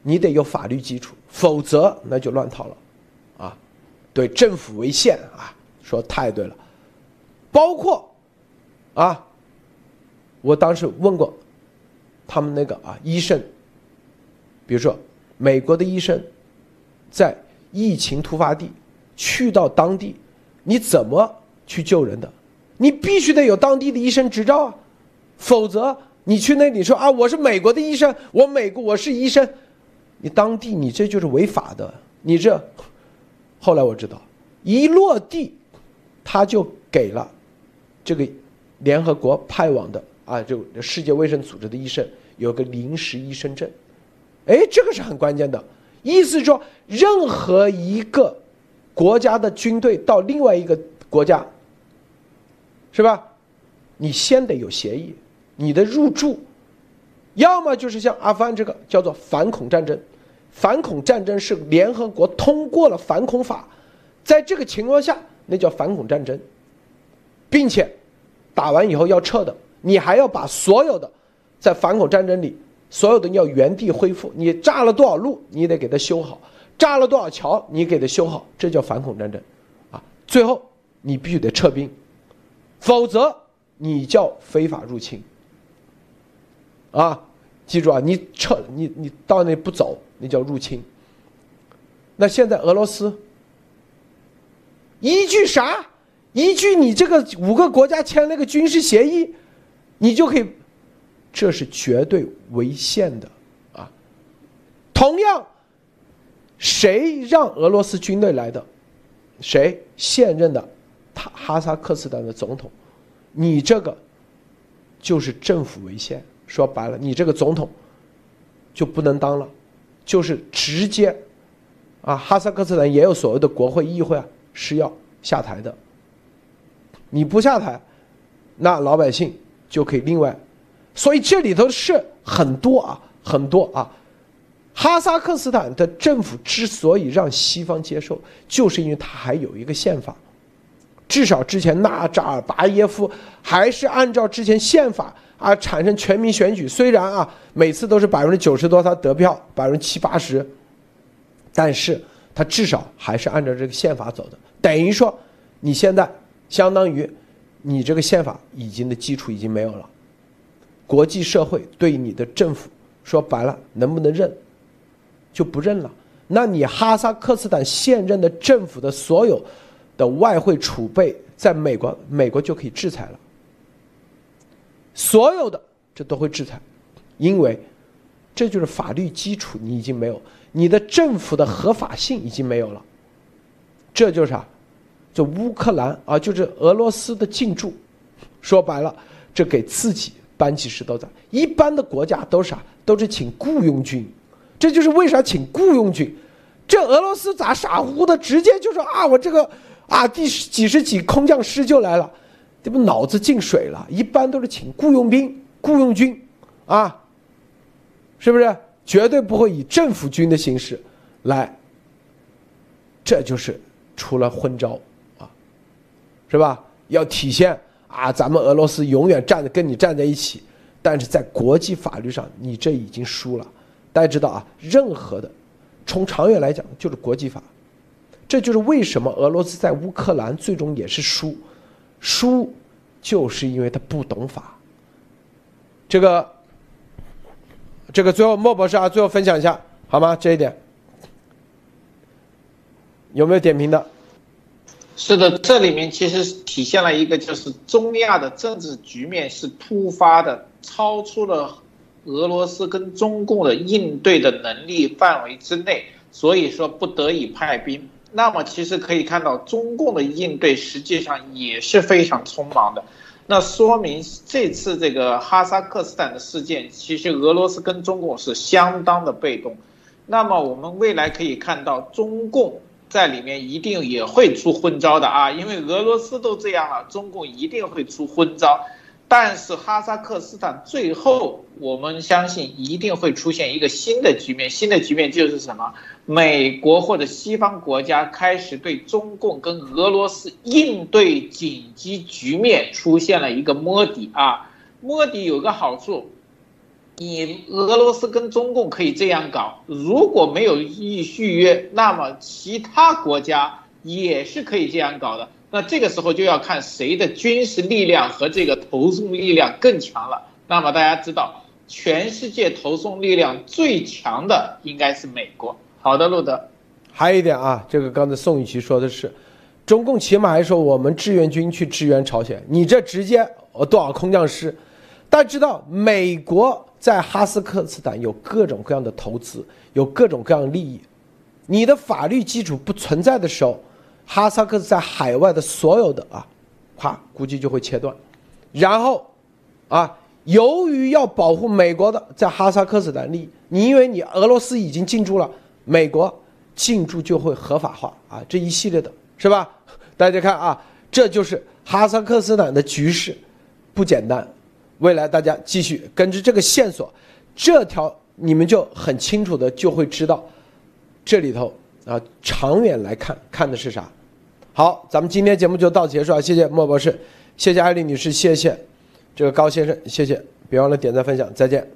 你得有法律基础，否则那就乱套了，啊，对政府为限啊，说太对了，包括，啊，我当时问过他们那个啊医生，比如说美国的医生，在疫情突发地去到当地，你怎么去救人的？你必须得有当地的医生执照啊，否则你去那里说啊我是美国的医生，我美国我是医生。你当地你这就是违法的，你这，后来我知道，一落地，他就给了这个联合国派往的啊，就世界卫生组织的医生有个临时医生证，哎，这个是很关键的，意思说任何一个国家的军队到另外一个国家，是吧？你先得有协议，你的入驻，要么就是像阿富汗这个叫做反恐战争。反恐战争是联合国通过了反恐法，在这个情况下，那叫反恐战争，并且打完以后要撤的，你还要把所有的在反恐战争里所有的要原地恢复。你炸了多少路，你得给它修好；炸了多少桥，你给它修好。这叫反恐战争，啊，最后你必须得撤兵，否则你叫非法入侵。啊，记住啊，你撤你你到那不走。那叫入侵。那现在俄罗斯依据啥？依据你这个五个国家签那个军事协议，你就可以，这是绝对违宪的啊。同样，谁让俄罗斯军队来的？谁现任的他哈萨克斯坦的总统？你这个就是政府违宪。说白了，你这个总统就不能当了。就是直接，啊，哈萨克斯坦也有所谓的国会议会啊，是要下台的。你不下台，那老百姓就可以另外，所以这里头是很多啊，很多啊。哈萨克斯坦的政府之所以让西方接受，就是因为它还有一个宪法，至少之前纳扎尔巴耶夫还是按照之前宪法啊产生全民选举，虽然啊每次都是百分之九十多他得票，百分之七八十，但是他至少还是按照这个宪法走的，等于说你现在相当于你这个宪法已经的基础已经没有了，国际社会对你的政府说白了能不能认？就不认了，那你哈萨克斯坦现任的政府的所有的外汇储备，在美国，美国就可以制裁了。所有的这都会制裁，因为这就是法律基础你已经没有，你的政府的合法性已经没有了。这就是啥？这乌克兰啊，就是俄罗斯的进驻，说白了，这给自己搬起石头砸。一般的国家都是啥？都是请雇佣军。这就是为啥请雇佣军，这俄罗斯咋傻乎乎的直接就说啊，我这个啊第几十几空降师就来了，这不脑子进水了？一般都是请雇佣兵、雇佣军，啊，是不是？绝对不会以政府军的形式来，这就是出了昏招啊，是吧？要体现啊，咱们俄罗斯永远站着跟你站在一起，但是在国际法律上，你这已经输了。大家知道啊，任何的，从长远来讲就是国际法，这就是为什么俄罗斯在乌克兰最终也是输，输就是因为他不懂法。这个，这个最后莫博士啊，最后分享一下好吗？这一点有没有点评的？是的，这里面其实体现了一个，就是中亚的政治局面是突发的，超出了。俄罗斯跟中共的应对的能力范围之内，所以说不得已派兵。那么其实可以看到，中共的应对实际上也是非常匆忙的。那说明这次这个哈萨克斯坦的事件，其实俄罗斯跟中共是相当的被动。那么我们未来可以看到，中共在里面一定也会出昏招的啊，因为俄罗斯都这样了，中共一定会出昏招。但是哈萨克斯坦最后，我们相信一定会出现一个新的局面。新的局面就是什么？美国或者西方国家开始对中共跟俄罗斯应对紧急局面出现了一个摸底啊！摸底有个好处，你俄罗斯跟中共可以这样搞，如果没有意续约，那么其他国家也是可以这样搞的。那这个时候就要看谁的军事力量和这个投送力量更强了。那么大家知道，全世界投送力量最强的应该是美国。好的，路德。还有一点啊，这个刚才宋雨琦说的是，中共起码还说我们志愿军去支援朝鲜，你这直接呃多少空降师？大家知道，美国在哈萨克斯坦有各种各样的投资，有各种各样的利益。你的法律基础不存在的时候。哈萨克斯在海外的所有的啊，啪，估计就会切断。然后，啊，由于要保护美国的在哈萨克斯坦利益，你因为你俄罗斯已经进驻了，美国进驻就会合法化啊，这一系列的是吧？大家看啊，这就是哈萨克斯坦的局势不简单。未来大家继续根据这个线索，这条你们就很清楚的就会知道这里头。啊，长远来看，看的是啥？好，咱们今天节目就到此结束啊！谢谢莫博士，谢谢艾丽女士，谢谢这个高先生，谢谢，别忘了点赞分享，再见。